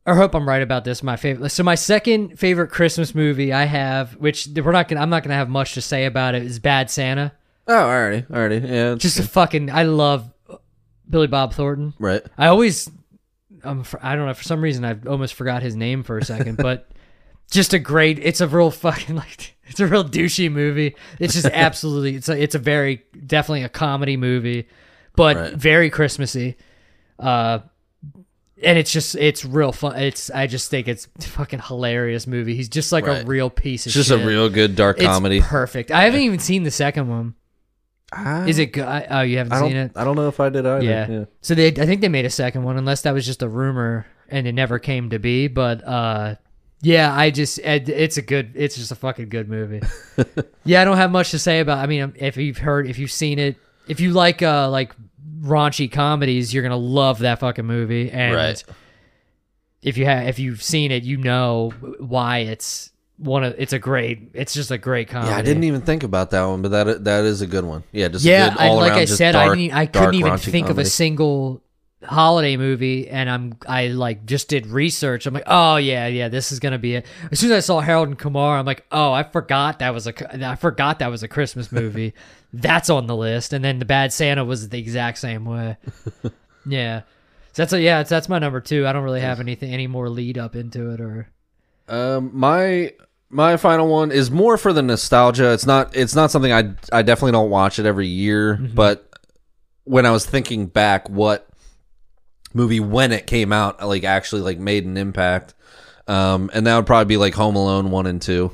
I hope I'm right about this. My favorite. So my second favorite Christmas movie I have, which we're not gonna, I'm not gonna have much to say about it, is Bad Santa. oh, already, already, yeah, Just a fucking, I love Billy Bob Thornton. right. I always, um, for, I don't know, for some reason I almost forgot his name for a second, but just a great. It's a real fucking like. It's a real douchey movie. It's just absolutely. It's a. It's a very definitely a comedy movie, but Right. very Christmassy. Uh, and it's just it's real fun. It's I just think it's a fucking hilarious movie. He's just like a real piece of It's just shit. a real good dark It's comedy. perfect. I haven't even seen the second one. Ah, Is it good? Oh, you haven't I don't. seen it? I don't know if I did either. Yeah. yeah. So they, I think they made a second one, unless that was just a rumor and it never came to be. But uh, yeah, I just it, it's a good, it's just a fucking good movie. yeah, I don't have much to say about. I mean, if you've heard, if you've seen it, if you like uh like raunchy comedies, you're gonna love that fucking movie. And Right. if you have, if you've seen it, you know why it's one of. It's a great. It's just a great comedy. Yeah, I didn't even think about that one, but that that is a good one. Yeah, just Yeah, I, like I said, I didn't. I couldn't even think of a single holiday movie and I'm I like just did research. I'm like, oh yeah, yeah, this is gonna be it. As soon as I saw Harold and Kumar, I'm like, oh, I forgot that was a I forgot that was a Christmas movie. that's on the list. And then the Bad Santa was the exact same way. yeah, so that's a, yeah, that's my number two. I don't really have anything any more lead up into it or Um, my my final one is more for the nostalgia. It's not it's not something I I definitely don't watch it every year, but when I was thinking back, what movie when it came out like actually like made an impact, um, and that would probably be like Home Alone one and two.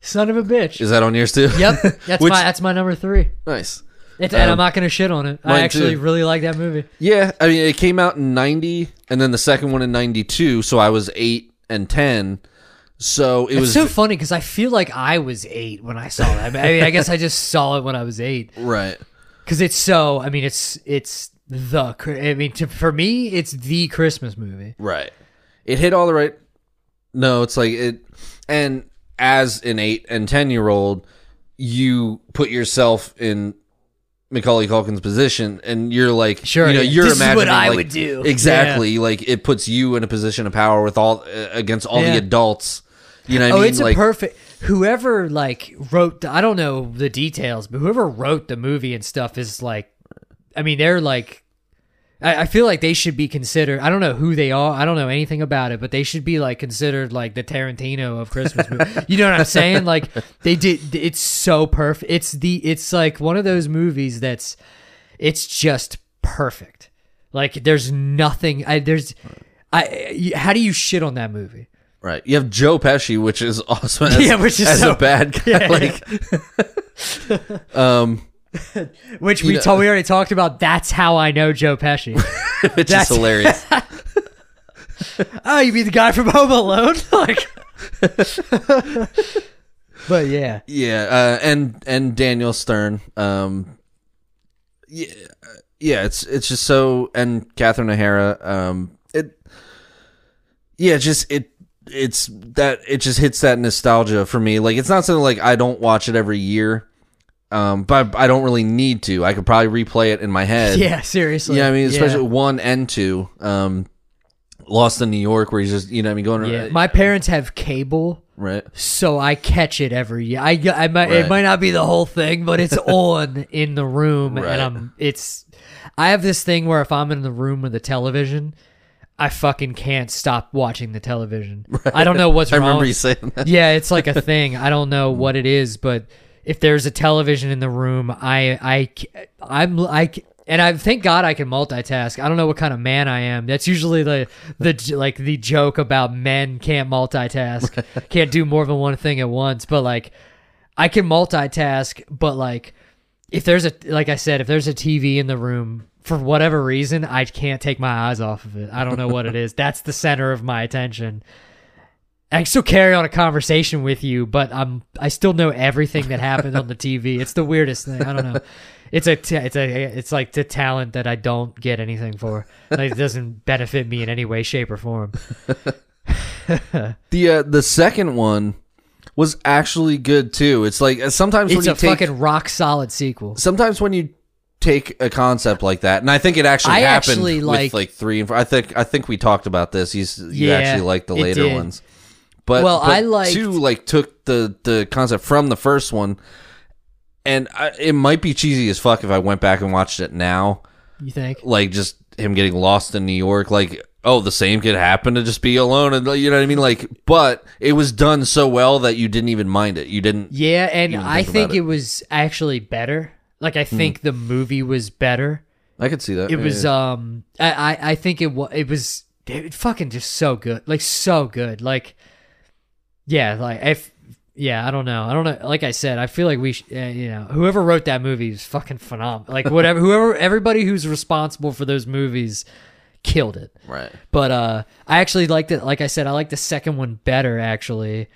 son of a bitch. Is that on yours too? Yep, that's Which- my that's my number three. nice. It's, and I'm Um, not gonna shit on it. I actually too. really like that movie. Yeah, I mean it came out in ninety, and then the second one in ninety two. So I was eight and ten. So it It's was so funny because I feel like I was eight when I saw that. I mean, I guess I just saw it when I was eight right. because it's so. I mean, it's it's the. I mean, to, for me, it's the Christmas movie. Right. It hit all the right No, it's like it. And as an eight and ten year old, you put yourself in Macaulay Culkin's position, and you're like, Sure, you know, you're This is what I like- would do. exactly. Like it puts you in a position of power with all uh, against all Yeah. the adults. You know, what Oh, I mean? it's like, a perfect. Whoever like wrote, the, I don't know the details, but whoever wrote the movie and stuff is like, I mean, they're like, I, I feel like they should be considered. I don't know who they are. I don't know anything about it, but they should be like considered like the Tarantino of Christmas movies. you know what I'm saying? Like they did. It's so perfect. It's the. It's like one of those movies that's. It's just perfect. Like there's nothing. I, there's. I. How do you shit on that movie? Right. You have Joe Pesci, which is awesome. As, Yeah, which is as so- a bad guy. Yeah. Like, um, Which we told we already talked about. That's how I know Joe Pesci. which That's- is hilarious. oh, you mean the guy from Home Alone? like, but yeah, Yeah, uh, and and Daniel Stern. Um, yeah, yeah, it's it's just so and Catherine O'Hara. Um, it, yeah, just it it's that it just hits that nostalgia for me. Like it's not something like I don't watch it every year. Um, but I don't really need to. I could probably replay it in my head. yeah, seriously. Yeah, I mean, especially Yeah. one and two. Um, Lost in New York, where he's just you know, what I mean, going Yeah. My parents have cable, right. so I catch it every year. I, I might Right. it might not be the whole thing, but it's on in the room, Right. and I'm it's. I have this thing where if I'm in the room with the television, I fucking can't stop watching the television. I don't know what's I wrong. remember you saying that. yeah, it's like a thing. I don't know what it is, but if there's a television in the room, I I I'm I and I thank God I can multitask. I don't know what kind of man I am. That's usually the the like the joke about men can't multitask, can't do more than one thing at once. But like I can multitask, but like if there's a like I said, if there's a TV in the room for whatever reason, I can't take my eyes off of it. I don't know what it is. That's the center of my attention. I can still carry on a conversation with you, but I'm I still know everything that happened on the TV. It's the weirdest thing. I don't know. It's a t- it's a it's like the talent that I don't get anything for. Like it doesn't benefit me in any way, shape, or form. The uh, the second one was actually good too. It's like sometimes It's when you a take fucking rock solid sequel. sometimes when you take a concept like that, and I think it actually I happened actually with like- like three and four. I think I think we talked about this. You s- you Yeah, actually like the later did. ones, but Well, but I liked- two like took the the concept from the first one, and I, it might be cheesy as fuck if I went back and watched it now. You think? Like just him getting lost in New York, like. Oh, the same could happen to just be alone, and you know what I mean. Like, but it was done so well that you didn't even mind it. You didn't. Yeah, and even I think think it. it. Was actually better. Like I think the movie was better. I could see that. It Yeah, was yeah. um I I, I think it was it was it fucking just so good. Like so good. Like yeah, like if yeah, I don't know. I don't know. Like I said, I feel like we, sh- uh, you know, whoever wrote that movie is fucking phenomenal. Like whatever, whoever, everybody who's responsible for those movies killed it. right. But uh I actually liked it like I said, I liked the second one better actually.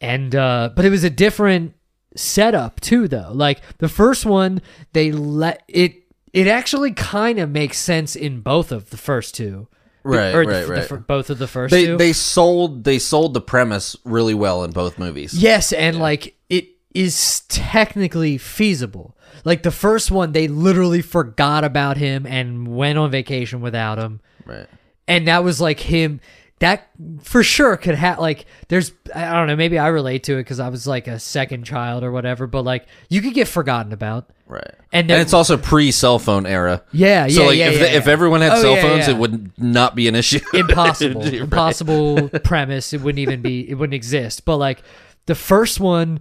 And uh but it was a different setup too though. Like the first one they let it it actually kind of makes sense in both of the first two. Right, or right, the right. fir- both of the first they two. they sold they sold the premise really well in both movies. yes, and like it is technically feasible. Like the first one, they literally forgot about him and went on vacation without him Right. and that was like him that for sure could have like there's i don't know maybe i relate to it because i was like a second child or whatever but like you could get forgotten about Right. And And, it's also pre cell phone era. yeah yeah So like yeah, if yeah, the, if everyone had Oh, cell yeah, phones, yeah. it would not be an issue. impossible Right. impossible premise it wouldn't even be it wouldn't exist but like the first one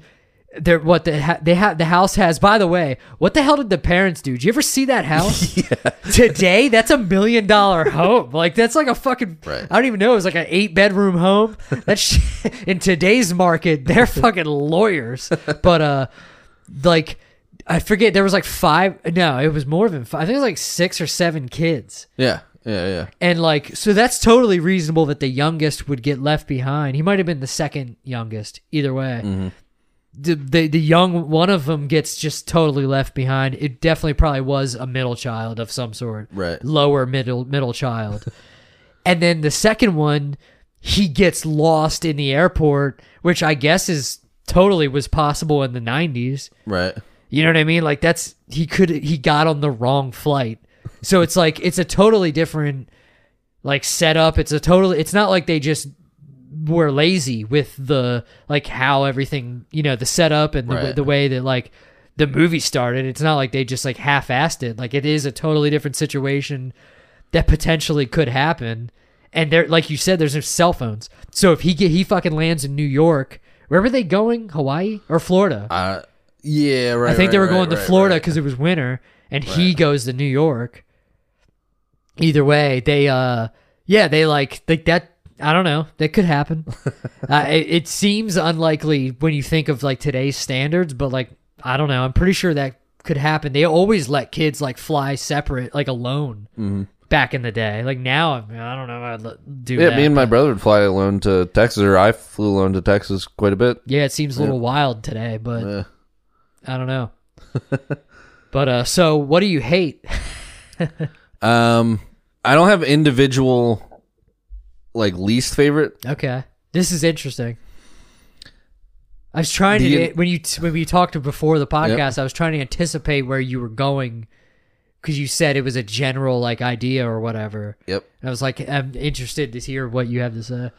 there what the ha- they have the house has by the way what the hell did the parents do did you ever see that house yeah. today that's a million dollar home like that's like a fucking Right. i don't even know it was like an eight bedroom home that's in today's market they're fucking lawyers but uh like i forget there was like five no it was more than five i think it was like six or seven kids Yeah. Yeah. Yeah. and like, so that's totally reasonable that the youngest would get left behind. He might have been the second youngest, either way. The, the the young one of them gets just totally left behind. It definitely probably was a middle child of some sort, Right. Lower middle middle child. and then the second one, he gets lost in the airport, which I guess is totally was possible in the nineties. Right. You know what I mean? Like that's he could he got on the wrong flight. So it's like it's a totally different like setup. It's a total it's not like they just were lazy with the like how everything, you know, the setup and the, Right. the way that like the movie started. It's not like they just like half-assed it. Like it is a totally different situation that potentially could happen. And there like you said there's no cell phones. So if he get he fucking lands in New York, wherever they going? Hawaii or Florida? Uh, yeah. Right. I think they right, were going right, to right, Florida because it was winter, and he goes to New York. Either way, they uh, yeah, they like like that. I don't know. That could happen. uh, it, it seems unlikely when you think of like today's standards, but like I don't know. I'm pretty sure that could happen. They always let kids like fly separate, like alone. Mm-hmm. Back in the day, like now, I, mean, I don't know. I'd do Yeah, that. me and my brother would fly alone to Texas, or I flew alone to Texas quite a bit. Yeah, it seems a little wild today, but Yeah. I don't know. but uh, so what do you hate? Um, I don't have individual like least favorite. Okay, this is interesting. I was trying The- to when you when we talked before the podcast. I was trying to anticipate where you were going because you said it was a general like idea or whatever. Yep. And I was like, I'm interested to hear what you have to say.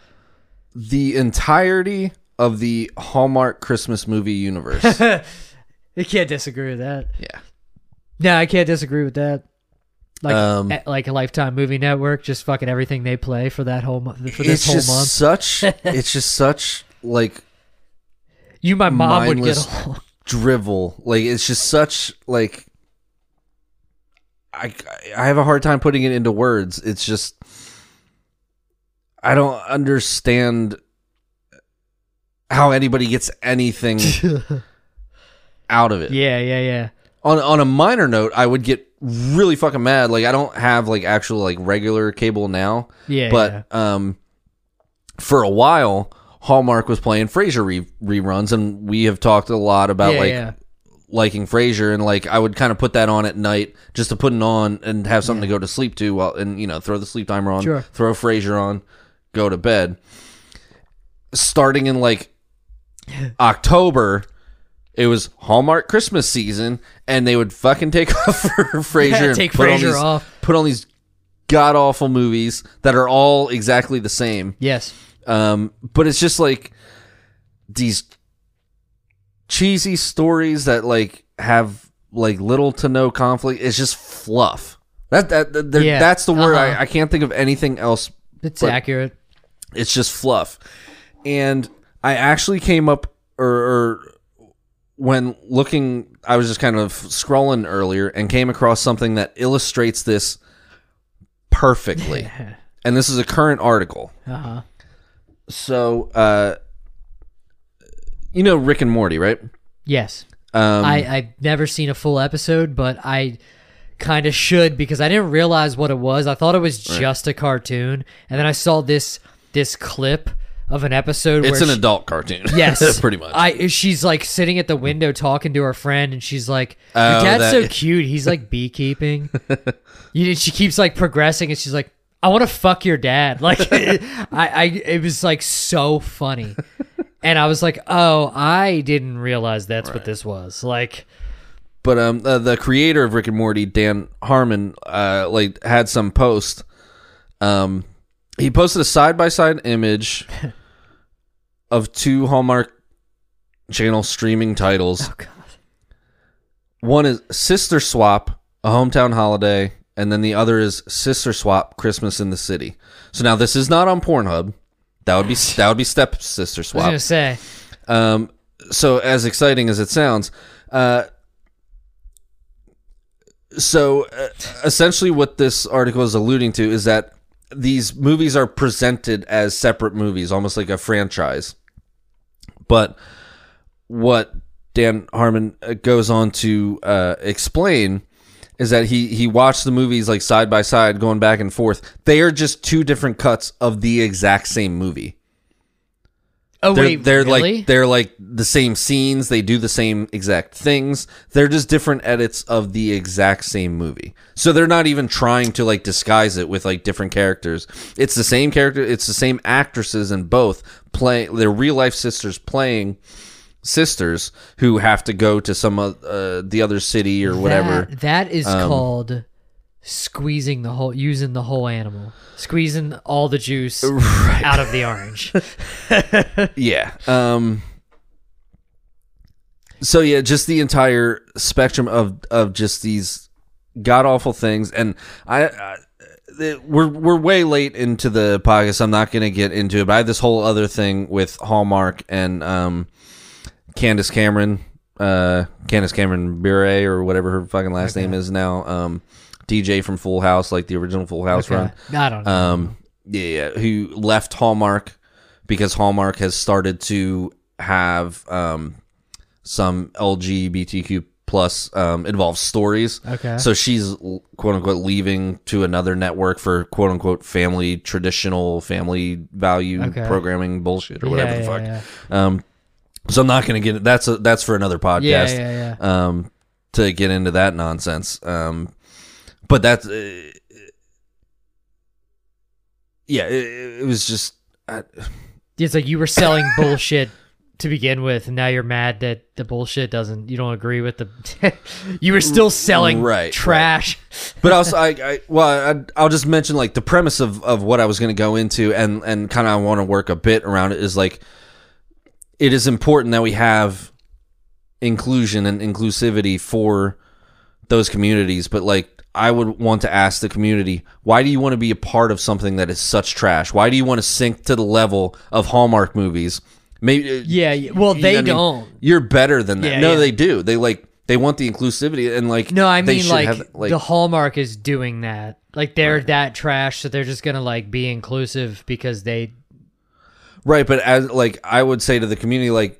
The entirety of the Hallmark Christmas movie universe. I can't disagree with that. yeah. No, I can't disagree with that. Like Um, like a Lifetime Movie Network, just fucking everything they play for that whole mo- for this It's whole just month. such. It's just such like You, my mom, would get along. drivel. Like it's just such like. I I have a hard time putting it into words. It's just. I don't understand how anybody gets anything out of it. yeah, yeah, yeah. on on a minor note, I would get really fucking mad. Like I don't have like actual like regular cable now, Yeah, but um, for a while, Hallmark was playing Frasier re- reruns, and we have talked a lot about yeah, like yeah. liking Frasier, and like I would kind of put that on at night just to put it on and have something to go to sleep to, while and you know throw the sleep timer on, Sure. throw Frasier on, go to bed. Starting in like October, it was Hallmark Christmas season, and they would fucking take off for Frasier and Take put on Frasier these, off. put on these god awful movies that are all exactly the same. Yes. Um, but it's just like these cheesy stories that like have like little to no conflict. It's just fluff. That that, that there- Yeah. that's the word. Uh-huh. I, I can't think of anything else. It's But- accurate. It's just fluff. And I actually came up or, or when looking, I was just kind of scrolling earlier and came across something that illustrates this perfectly. and this is a current article. Uh huh. So, uh, you know Rick and Morty, right? Yes. Um, I I've never seen a full episode, but I kind of should because I didn't realize what it was. I thought it was just a cartoon, and then I saw this this clip of an episode. it's an she- adult cartoon. Yes, pretty much. I she's like sitting at the window talking to her friend, and she's like, "Your Oh, dad's that- so cute. He's like beekeeping." you, she keeps like progressing, and she's like, "I want to fuck your dad." Like, I, I, it was like so funny, and I was like, "Oh, I didn't realize that's what this was." Like, But um, uh, the creator of Rick and Morty, Dan Harmon, uh, like had some post. Um, he posted a side by side image of two Hallmark Channel streaming titles. oh god, One is Sister Swap, a hometown holiday, and then the other is Sister Swap, Christmas in the City. So now this is not on Pornhub. That would be that would be Step Sister I was Swap. gonna say, Um, so as exciting as it sounds, uh, so uh, essentially what this article is alluding to is that these movies are presented as separate movies, almost like a franchise. But what Dan Harmon uh, goes on to uh, explain is that he he watched the movies like side by side, going back and forth. They are just two different cuts of the exact same movie. Oh they're wait, they're really? like they're like the same scenes. They do the same exact things. They're just different edits of the exact same movie. So they're not even trying to like disguise it with like different characters. It's the same character it's the same actresses in both play they're real life sisters playing sisters who have to go to some uh, uh, the other city or whatever. That, that is Um, called squeezing the whole, using the whole animal, squeezing all the juice out of the orange. yeah um so yeah just the entire spectrum of of just these god awful things. And i, I we're we're way late into the podcast i'm not gonna get into it but i have this whole other thing with hallmark and um candace cameron uh candace cameron bure or whatever her fucking last name is now um dj from full house like the original full house Okay. run I don't know. um yeah, yeah who left hallmark because hallmark has started to have um some lgbtq plus um involved stories Okay. so she's quote unquote leaving to another network for quote unquote family traditional family value Okay. programming bullshit or whatever yeah, the yeah, fuck yeah. um so i'm not gonna get that's a, that's for another podcast Yeah, yeah, yeah. um, to get into that nonsense. Um, but that's, uh, yeah, it, it was just, I, It's like you were selling bullshit to begin with, and now you're mad that the bullshit doesn't. You don't agree with the. you were still selling Right, right. trash. but also, I, I well, I, I'll just mention like the premise of, of what I was going to go into, and and kind of I want to work a bit around it is like, it is important that we have inclusion and inclusivity for those communities, but like. I would want to ask the community, why do you want to be a part of something that is such trash? Why do you want to sink to the level of Hallmark movies? Maybe Yeah, yeah. well, they I mean, don't. You're better than that. Yeah, no, yeah. they do. They like they want the inclusivity and like No, I mean like, have, like the Hallmark is doing that. Like they're that trash, so they're just gonna like be inclusive because they. right. But as like I would say to the community, like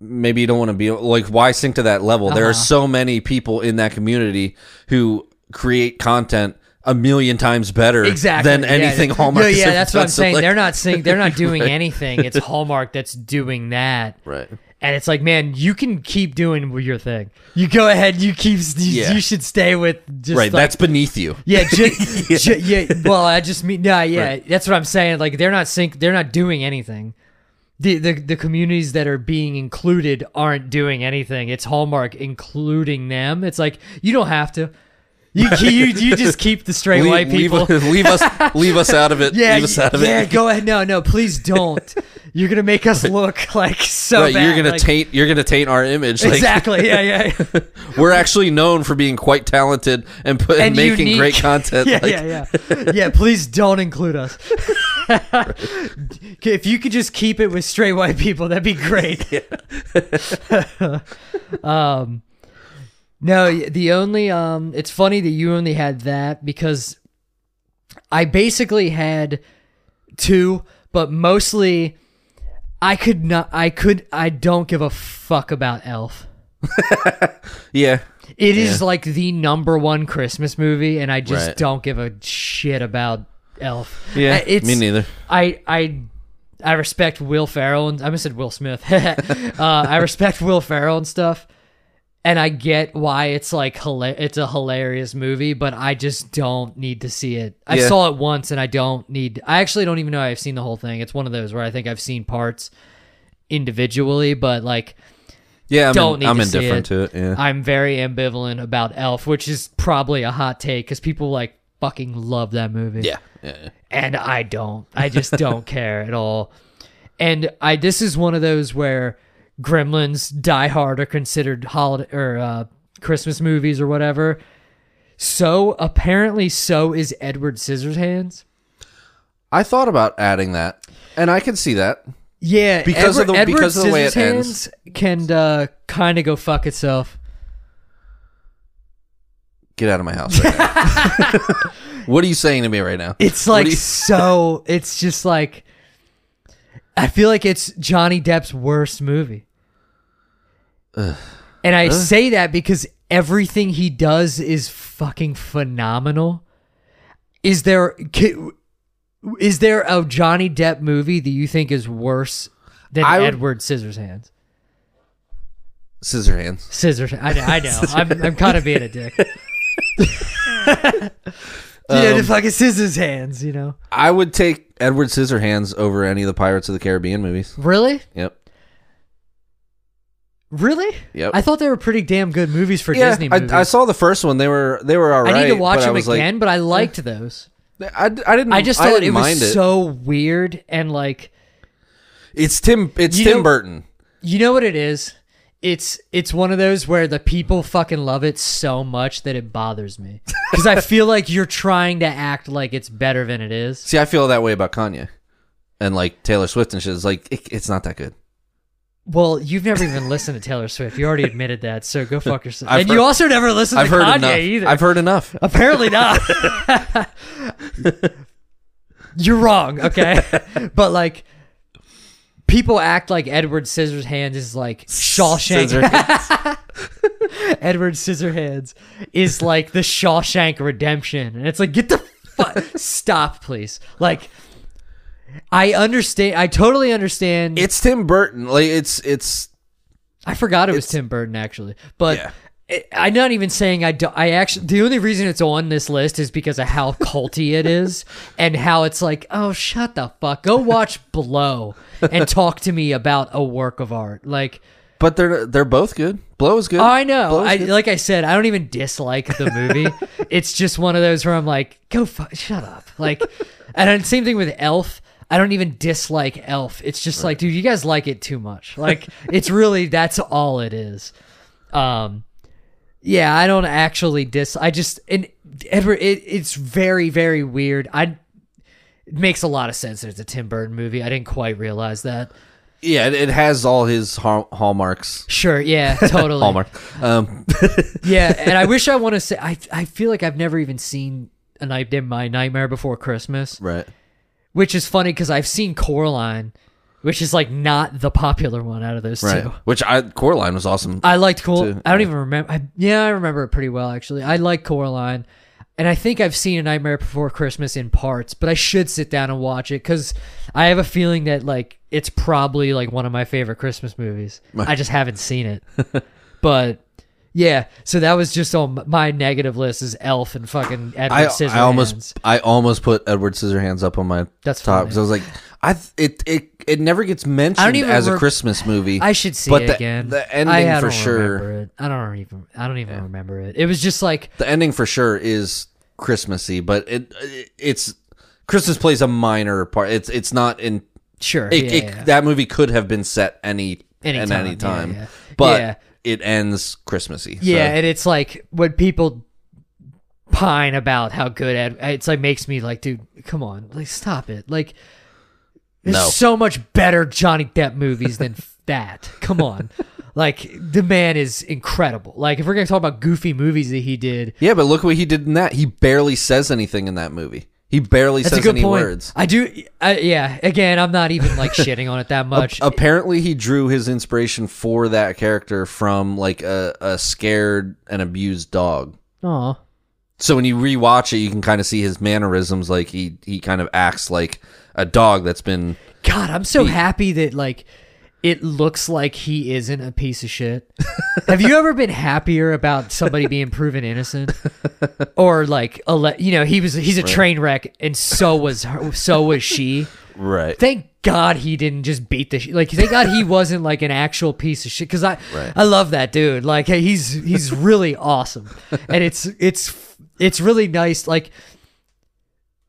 maybe you don't want to be like why sink to that level? There are Uh-huh. so many people in that community who create content a million times better Exactly than anything No, Hallmark. yeah, that's what. I'm saying. like- they're not saying they're not doing anything. It's Hallmark that's doing that. right. And it's like, man, you can keep doing your thing. You go ahead. You keep. You, Yeah. you should stay with just Right, like- that's beneath you. yeah, ju- ju- yeah. Well, I just mean, nah, yeah. That's what I'm saying. Like they're not sync. They're not doing anything. The, the the communities that are being included aren't doing anything. It's Hallmark including them. It's like you don't have to. You you, you just keep the straight Leave, white people. leave, leave us leave us out of it. yeah, leave us out of yeah. it. Go ahead. No, no. Please don't. You're gonna make us look like so Right, bad. you're gonna like- taint you're gonna taint our image. Like, exactly. Yeah, yeah. We're actually known for being quite talented and put, And making unique. great content. yeah, like, yeah, yeah. Yeah, please don't include us. if you could just keep it with straight white people, that'd be great. um, no, the only um, it's funny that you only had that because I basically had two, but mostly I could not. I could. I don't give a fuck about Elf. yeah. It is like the number one Christmas movie, and I just Right. don't give a shit about Elf. Yeah, it's me neither. I I I respect Will Ferrell and I almost said Will Smith. uh, I respect Will Ferrell and stuff, and I get why it's like hila- it's a hilarious movie, but I just don't need to see it. I Yeah. saw it once, and I don't need. I actually don't even know I've seen the whole thing. It's one of those where I think I've seen parts, individually, but like Yeah, I'm, Don't in- need I'm to see indifferent it. to it. Yeah. I'm very ambivalent about Elf, which is probably a hot take because people like fucking love that movie. yeah. Yeah. yeah. and I don't. I just don't care at all. And I this is one of those where Gremlins, Die Hard are considered holiday or uh, Christmas movies or whatever. So apparently, so is Edward Scissorhands. I thought about adding that, and I can see that. Yeah, Because of the- Edward because of the way it ends. Can uh, kind of go fuck itself. Get out of my house right what are you saying to me right now? It's like you- so. It's just like I feel like it's Johnny Depp's worst movie, and I say that because everything he does is fucking phenomenal. Is there is there a Johnny Depp movie that you think is worse than I Edward Scissorhands? Scissorhands. Scissors. I know. I know. I'm, I'm kind of being a dick. yeah, Um, the fucking scissors hands. You know. I would take Edward Scissorhands over any of the Pirates of the Caribbean movies. Really? Yep. Really? Yep. I thought they were pretty damn good movies for yeah, Disney movies. I, I saw the first one. They were they were all I need to watch them again, but I eh. liked those. I, I didn't. I just thought didn't it was it. so weird and like It's Tim. It's Tim know- Burton. you know what it is? It's it's one of those where the people fucking love it so much that it bothers me because I feel like you're trying to act like it's better than it is. See, I feel that way about Kanye, and like Taylor Swift and shit. It's like it, it's not that good. Well, you've never even listened to Taylor Swift. You already admitted that, so go fuck yourself. I've and you also never listened I've to heard Kanye enough. either. I've heard enough. Apparently not. You're wrong, okay? but like people act like Edward Scissorhands is like Shawshank. Scissorhands. Edward Scissorhands is like the Shawshank Redemption. And it's like get the fuck stop please. Like I understand I totally understand it's Tim Burton. Like it's it's I forgot it was Tim Burton actually, but Yeah. it, I'm not even saying I do. I actually the only reason it's on this list is because of how culty it is and how it's like, oh, shut the fuck, go watch Blow and talk to me about a work of art. Like but they're they're both good. Blow is good. oh, I know, I good. like I said, I don't even dislike the movie. it's just one of those where I'm like, go fuck, shut up. Like, and same thing with Elf. I don't even dislike Elf. It's just like, dude, you guys like it too much. Like, it's really that's all it is. Um, yeah, I don't actually dis. I just and Edward, it, it's very very weird. I it makes a lot of sense that it's a Tim Burton movie. I didn't quite realize that. yeah, it, it has all his hall, hallmarks. Sure, yeah, totally. Hallmark. Um, Yeah, and I wish I want to say I I feel like I've never even seen a night in my Nightmare Before Christmas, right. Which is funny because I've seen Coraline, which is like not the popular one out of those Right. two. Which I Coraline was awesome. I liked Coraline. I don't even remember. I, yeah, I remember it pretty well actually. I like Coraline, and I think I've seen A Nightmare Before Christmas in parts, but I should sit down and watch it because I have a feeling that like it's probably like one of my favorite Christmas movies. I just haven't seen it, but. Yeah, so that was just on my negative list is Elf and fucking Edward I, Scissorhands. I almost I almost put Edward Scissorhands up on my That's top because I was like, I th- it it it never gets mentioned as a Christmas movie. I should see but it the, again. The ending I, I for sure. I don't even. I don't even remember it. It was just like The ending for sure is Christmassy, but it, it it's Christmas plays a minor part. It's it's not in sure. it, yeah, it- yeah. that movie could have been set any Anytime, at any yeah, time, yeah. but Yeah. It ends Christmassy. so- Yeah, and it's like when people pine about how good Ed, it's like makes me like, dude, come on, like stop it. Like, there's No. so much better Johnny Depp movies than that. Come on, like the man is incredible. Like if we're gonna talk about goofy movies that he did, yeah, but look what he did in that. He barely says anything in that movie. He barely that's a says good any point. words. I do, I, yeah. Again, I'm not even like shitting on it that much. Apparently, he drew his inspiration for that character from like a, a scared and abused dog. Aw. So when you rewatch it, you can kind of see his mannerisms. Like he he kind of acts like a dog that's been. God, I'm so happy that like it looks like he isn't a piece of shit. Have you ever been happier about somebody being proven innocent, or like ele- you know he was he's a train wreck and so was her, so was she, Right. Thank God he didn't just beat the shit. Like, thank God he wasn't like an actual piece of shit. Because I, Right. I love that dude. Like, hey, he's he's really awesome, and it's it's it's really nice. Like,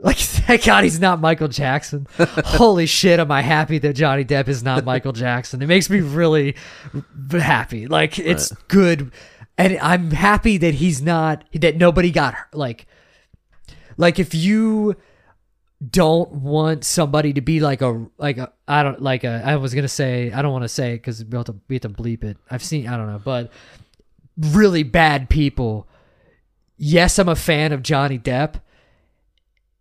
like thank God he's not Michael Jackson. Holy shit, am I happy that Johnny Depp is not Michael Jackson? It makes me really happy. Like, it's good, and I'm happy that he's not that nobody got hurt. like like if you don't want somebody to be like a like a I don't like a I was gonna say I don't want to say because we have to we have to bleep it. I've seen I don't know, but really bad people. Yes, I'm a fan of Johnny Depp,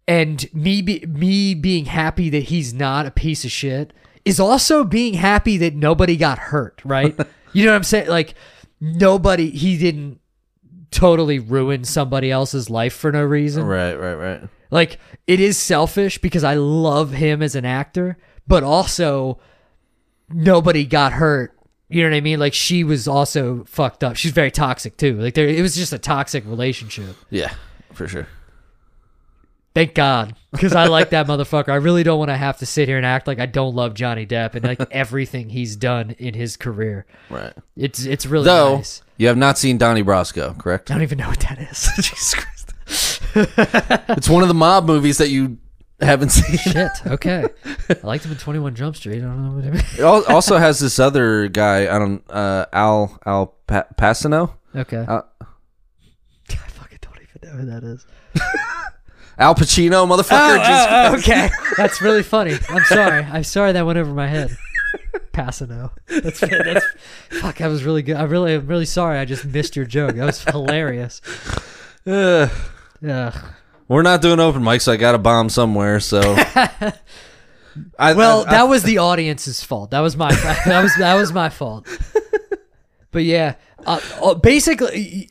and me be, me being happy that he's not a piece of shit is also being happy that nobody got hurt. Right? you know what I'm saying? Like nobody he didn't totally ruin somebody else's life for no reason. Right, right, right. Like it is selfish because I love him as an actor, but also nobody got hurt. You know what I mean? Like she was also fucked up. She's very toxic too. Like there, it was just a toxic relationship. Yeah, for sure. Thank God, because I like that motherfucker. I really don't want to have to sit here and act like I don't love Johnny Depp and like everything he's done in his career. Right. It's it's really Though nice. you have not seen Donnie Brasco, correct? I don't even know what that is. Jesus Christ. it's one of the mob movies that you haven't seen. Shit. Okay. I liked him in Twenty One Jump Street. I don't know what I mean. It al- also has this other guy. I don't. Uh, Al Al pa- Pacino. Okay. Uh, I fucking don't even know who that is. Al Pacino, motherfucker. just- Oh, oh, okay. That's really funny. I'm sorry. I'm sorry that went over my head. Passano. That's, that's fuck. That was really good. I really, I'm really sorry. I just missed your joke. That was hilarious. Ugh. we're not doing open mic, so I got to bomb somewhere. So. I, Well, I- I- that was the audience's fault. That was my. That was that was my fault. But yeah, uh, uh, basically,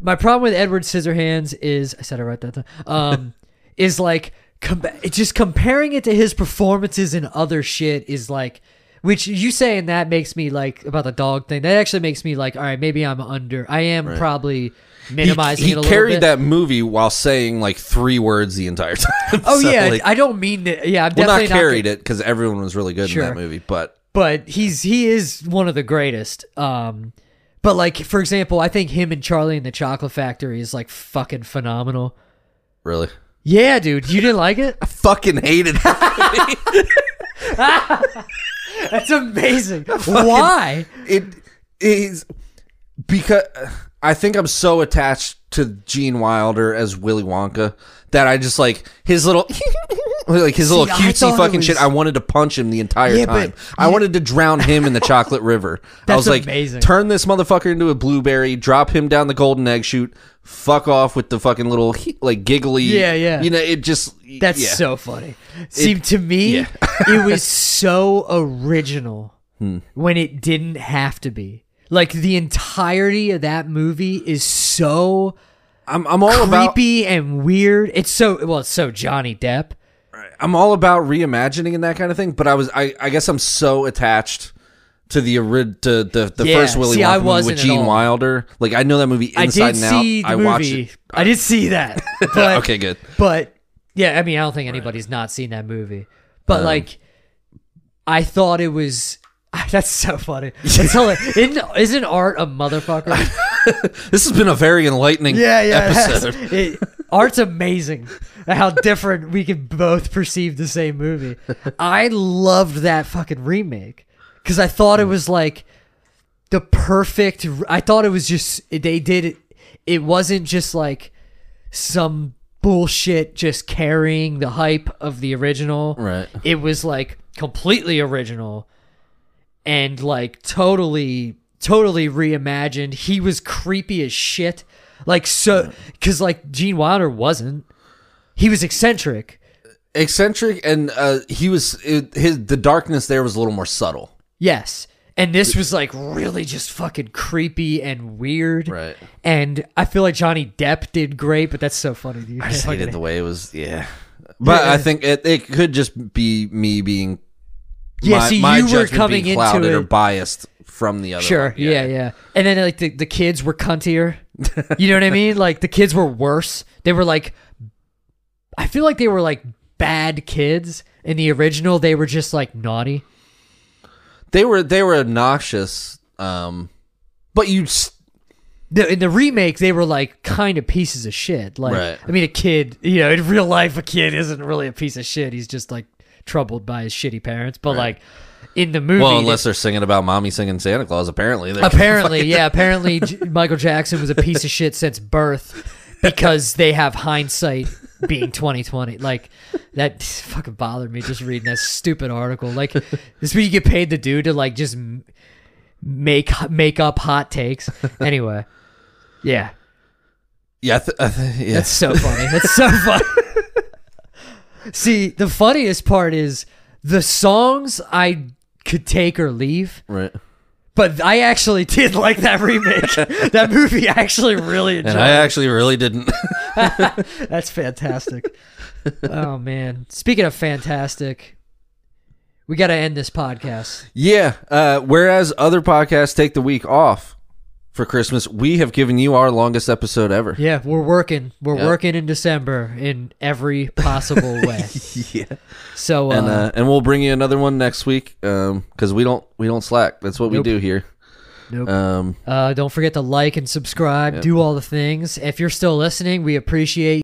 my problem with Edward Scissorhands is I said it right that time. Um, is like com- just comparing it to his performances in other shit is like. Which you saying that makes me like about the dog thing. That actually makes me like, all right, maybe I'm under. I am probably minimizing he it a little carried bit. that movie while saying like three words the entire time. oh So, yeah, like, I don't mean that. Yeah, I'm well, definitely not carried it because everyone was really good Sure. in that movie, but but he's he is one of the greatest. Um, but like for example, I think him and Charlie in the Chocolate Factory is like fucking phenomenal. really, Yeah, dude, you didn't like it? I fucking hated it. That's amazing. Why? it is because uh, I think I'm so attached to Gene Wilder as Willy Wonka that I just like his little like his little I cutesy thought it fucking was- shit. I wanted to punch him the entire Yeah, but time. I wanted to drown him in the chocolate river. I That's was like, amazing. turn this motherfucker into a blueberry, drop him down the golden egg chute, fuck off with the fucking little like giggly. Yeah, yeah. You know, it just That's yeah. so funny. See, to me, yeah. it was so original Hmm. when it didn't have to be. Like the entirety of that movie is so I'm I'm all about creepy and weird. It's so well, it's so Johnny Depp. I'm all about reimagining and that kind of thing, but I was I, I guess I'm so attached to the to the the Yeah, first Willy see, I Wonka movie with Gene. Wilder. Like I know that movie I inside did and out. the I movie. watched it. I did see that. But, okay, good. But yeah, I mean, I don't think anybody's not seen that movie. But Um, like, I thought it was. That's so funny. It's hilarious. isn't, isn't art a motherfucker? This has been a very enlightening episode. It, art's amazing. How different we can both perceive the same movie. I loved that fucking remake because I thought it hmm. was like the perfect. I thought it was just they did it. It wasn't just like some bullshit just carrying the hype of the original. Right. It was like completely original and like totally totally reimagined. He was creepy as shit. Like so cuz like Gene Wilder wasn't. He was eccentric. Eccentric and uh he was it, his the darkness there was a little more subtle. Yes. And this was like really just fucking creepy and weird. Right. And I feel like Johnny Depp did great, but that's so funny. Dude. I just hated the way it was yeah. But I think it, it could just be me being Yeah, my, see, my you were coming into clouded or biased from the other Sure. one. Yeah. yeah, And then like the, the kids were cuntier. You know what I mean? Like the kids were worse. They were like I feel like they were like bad kids. In the original, they were just like naughty. They were they were obnoxious. Um, but you s- The, in the remake, they were like kind of pieces of shit. Like, Right. I mean, a kid, you know, in real life, a kid isn't really a piece of shit. He's just like troubled by his shitty parents. But like in the movie, well, unless they're singing about mommy singing Santa Claus, apparently. apparently, yeah, apparently J- Michael Jackson was a piece of shit since birth because they have hindsight being 2020. Like that fucking bothered me just reading that stupid article. Like this is what you get paid to do to like just make make up hot takes. Anyway, yeah, yeah, th- yeah. that's so funny. That's so funny. See, the funniest part is the songs I could take or leave. right. But I actually did like that remake. that movie I actually really enjoyed. And I actually really didn't. That's fantastic. oh man. Speaking of fantastic, we got to end this podcast. yeah. Uh, whereas other podcasts take the week off for Christmas, we have given you our longest episode ever. Yeah, we're working. We're Yep. working in December in every possible way. yeah. So uh, And uh, and we'll bring you another one next week. Um, because we don't we don't slack. That's what Nope. we do here. nope. Um. Uh, don't forget to like and subscribe. Do all the things. If you're still listening, we appreciate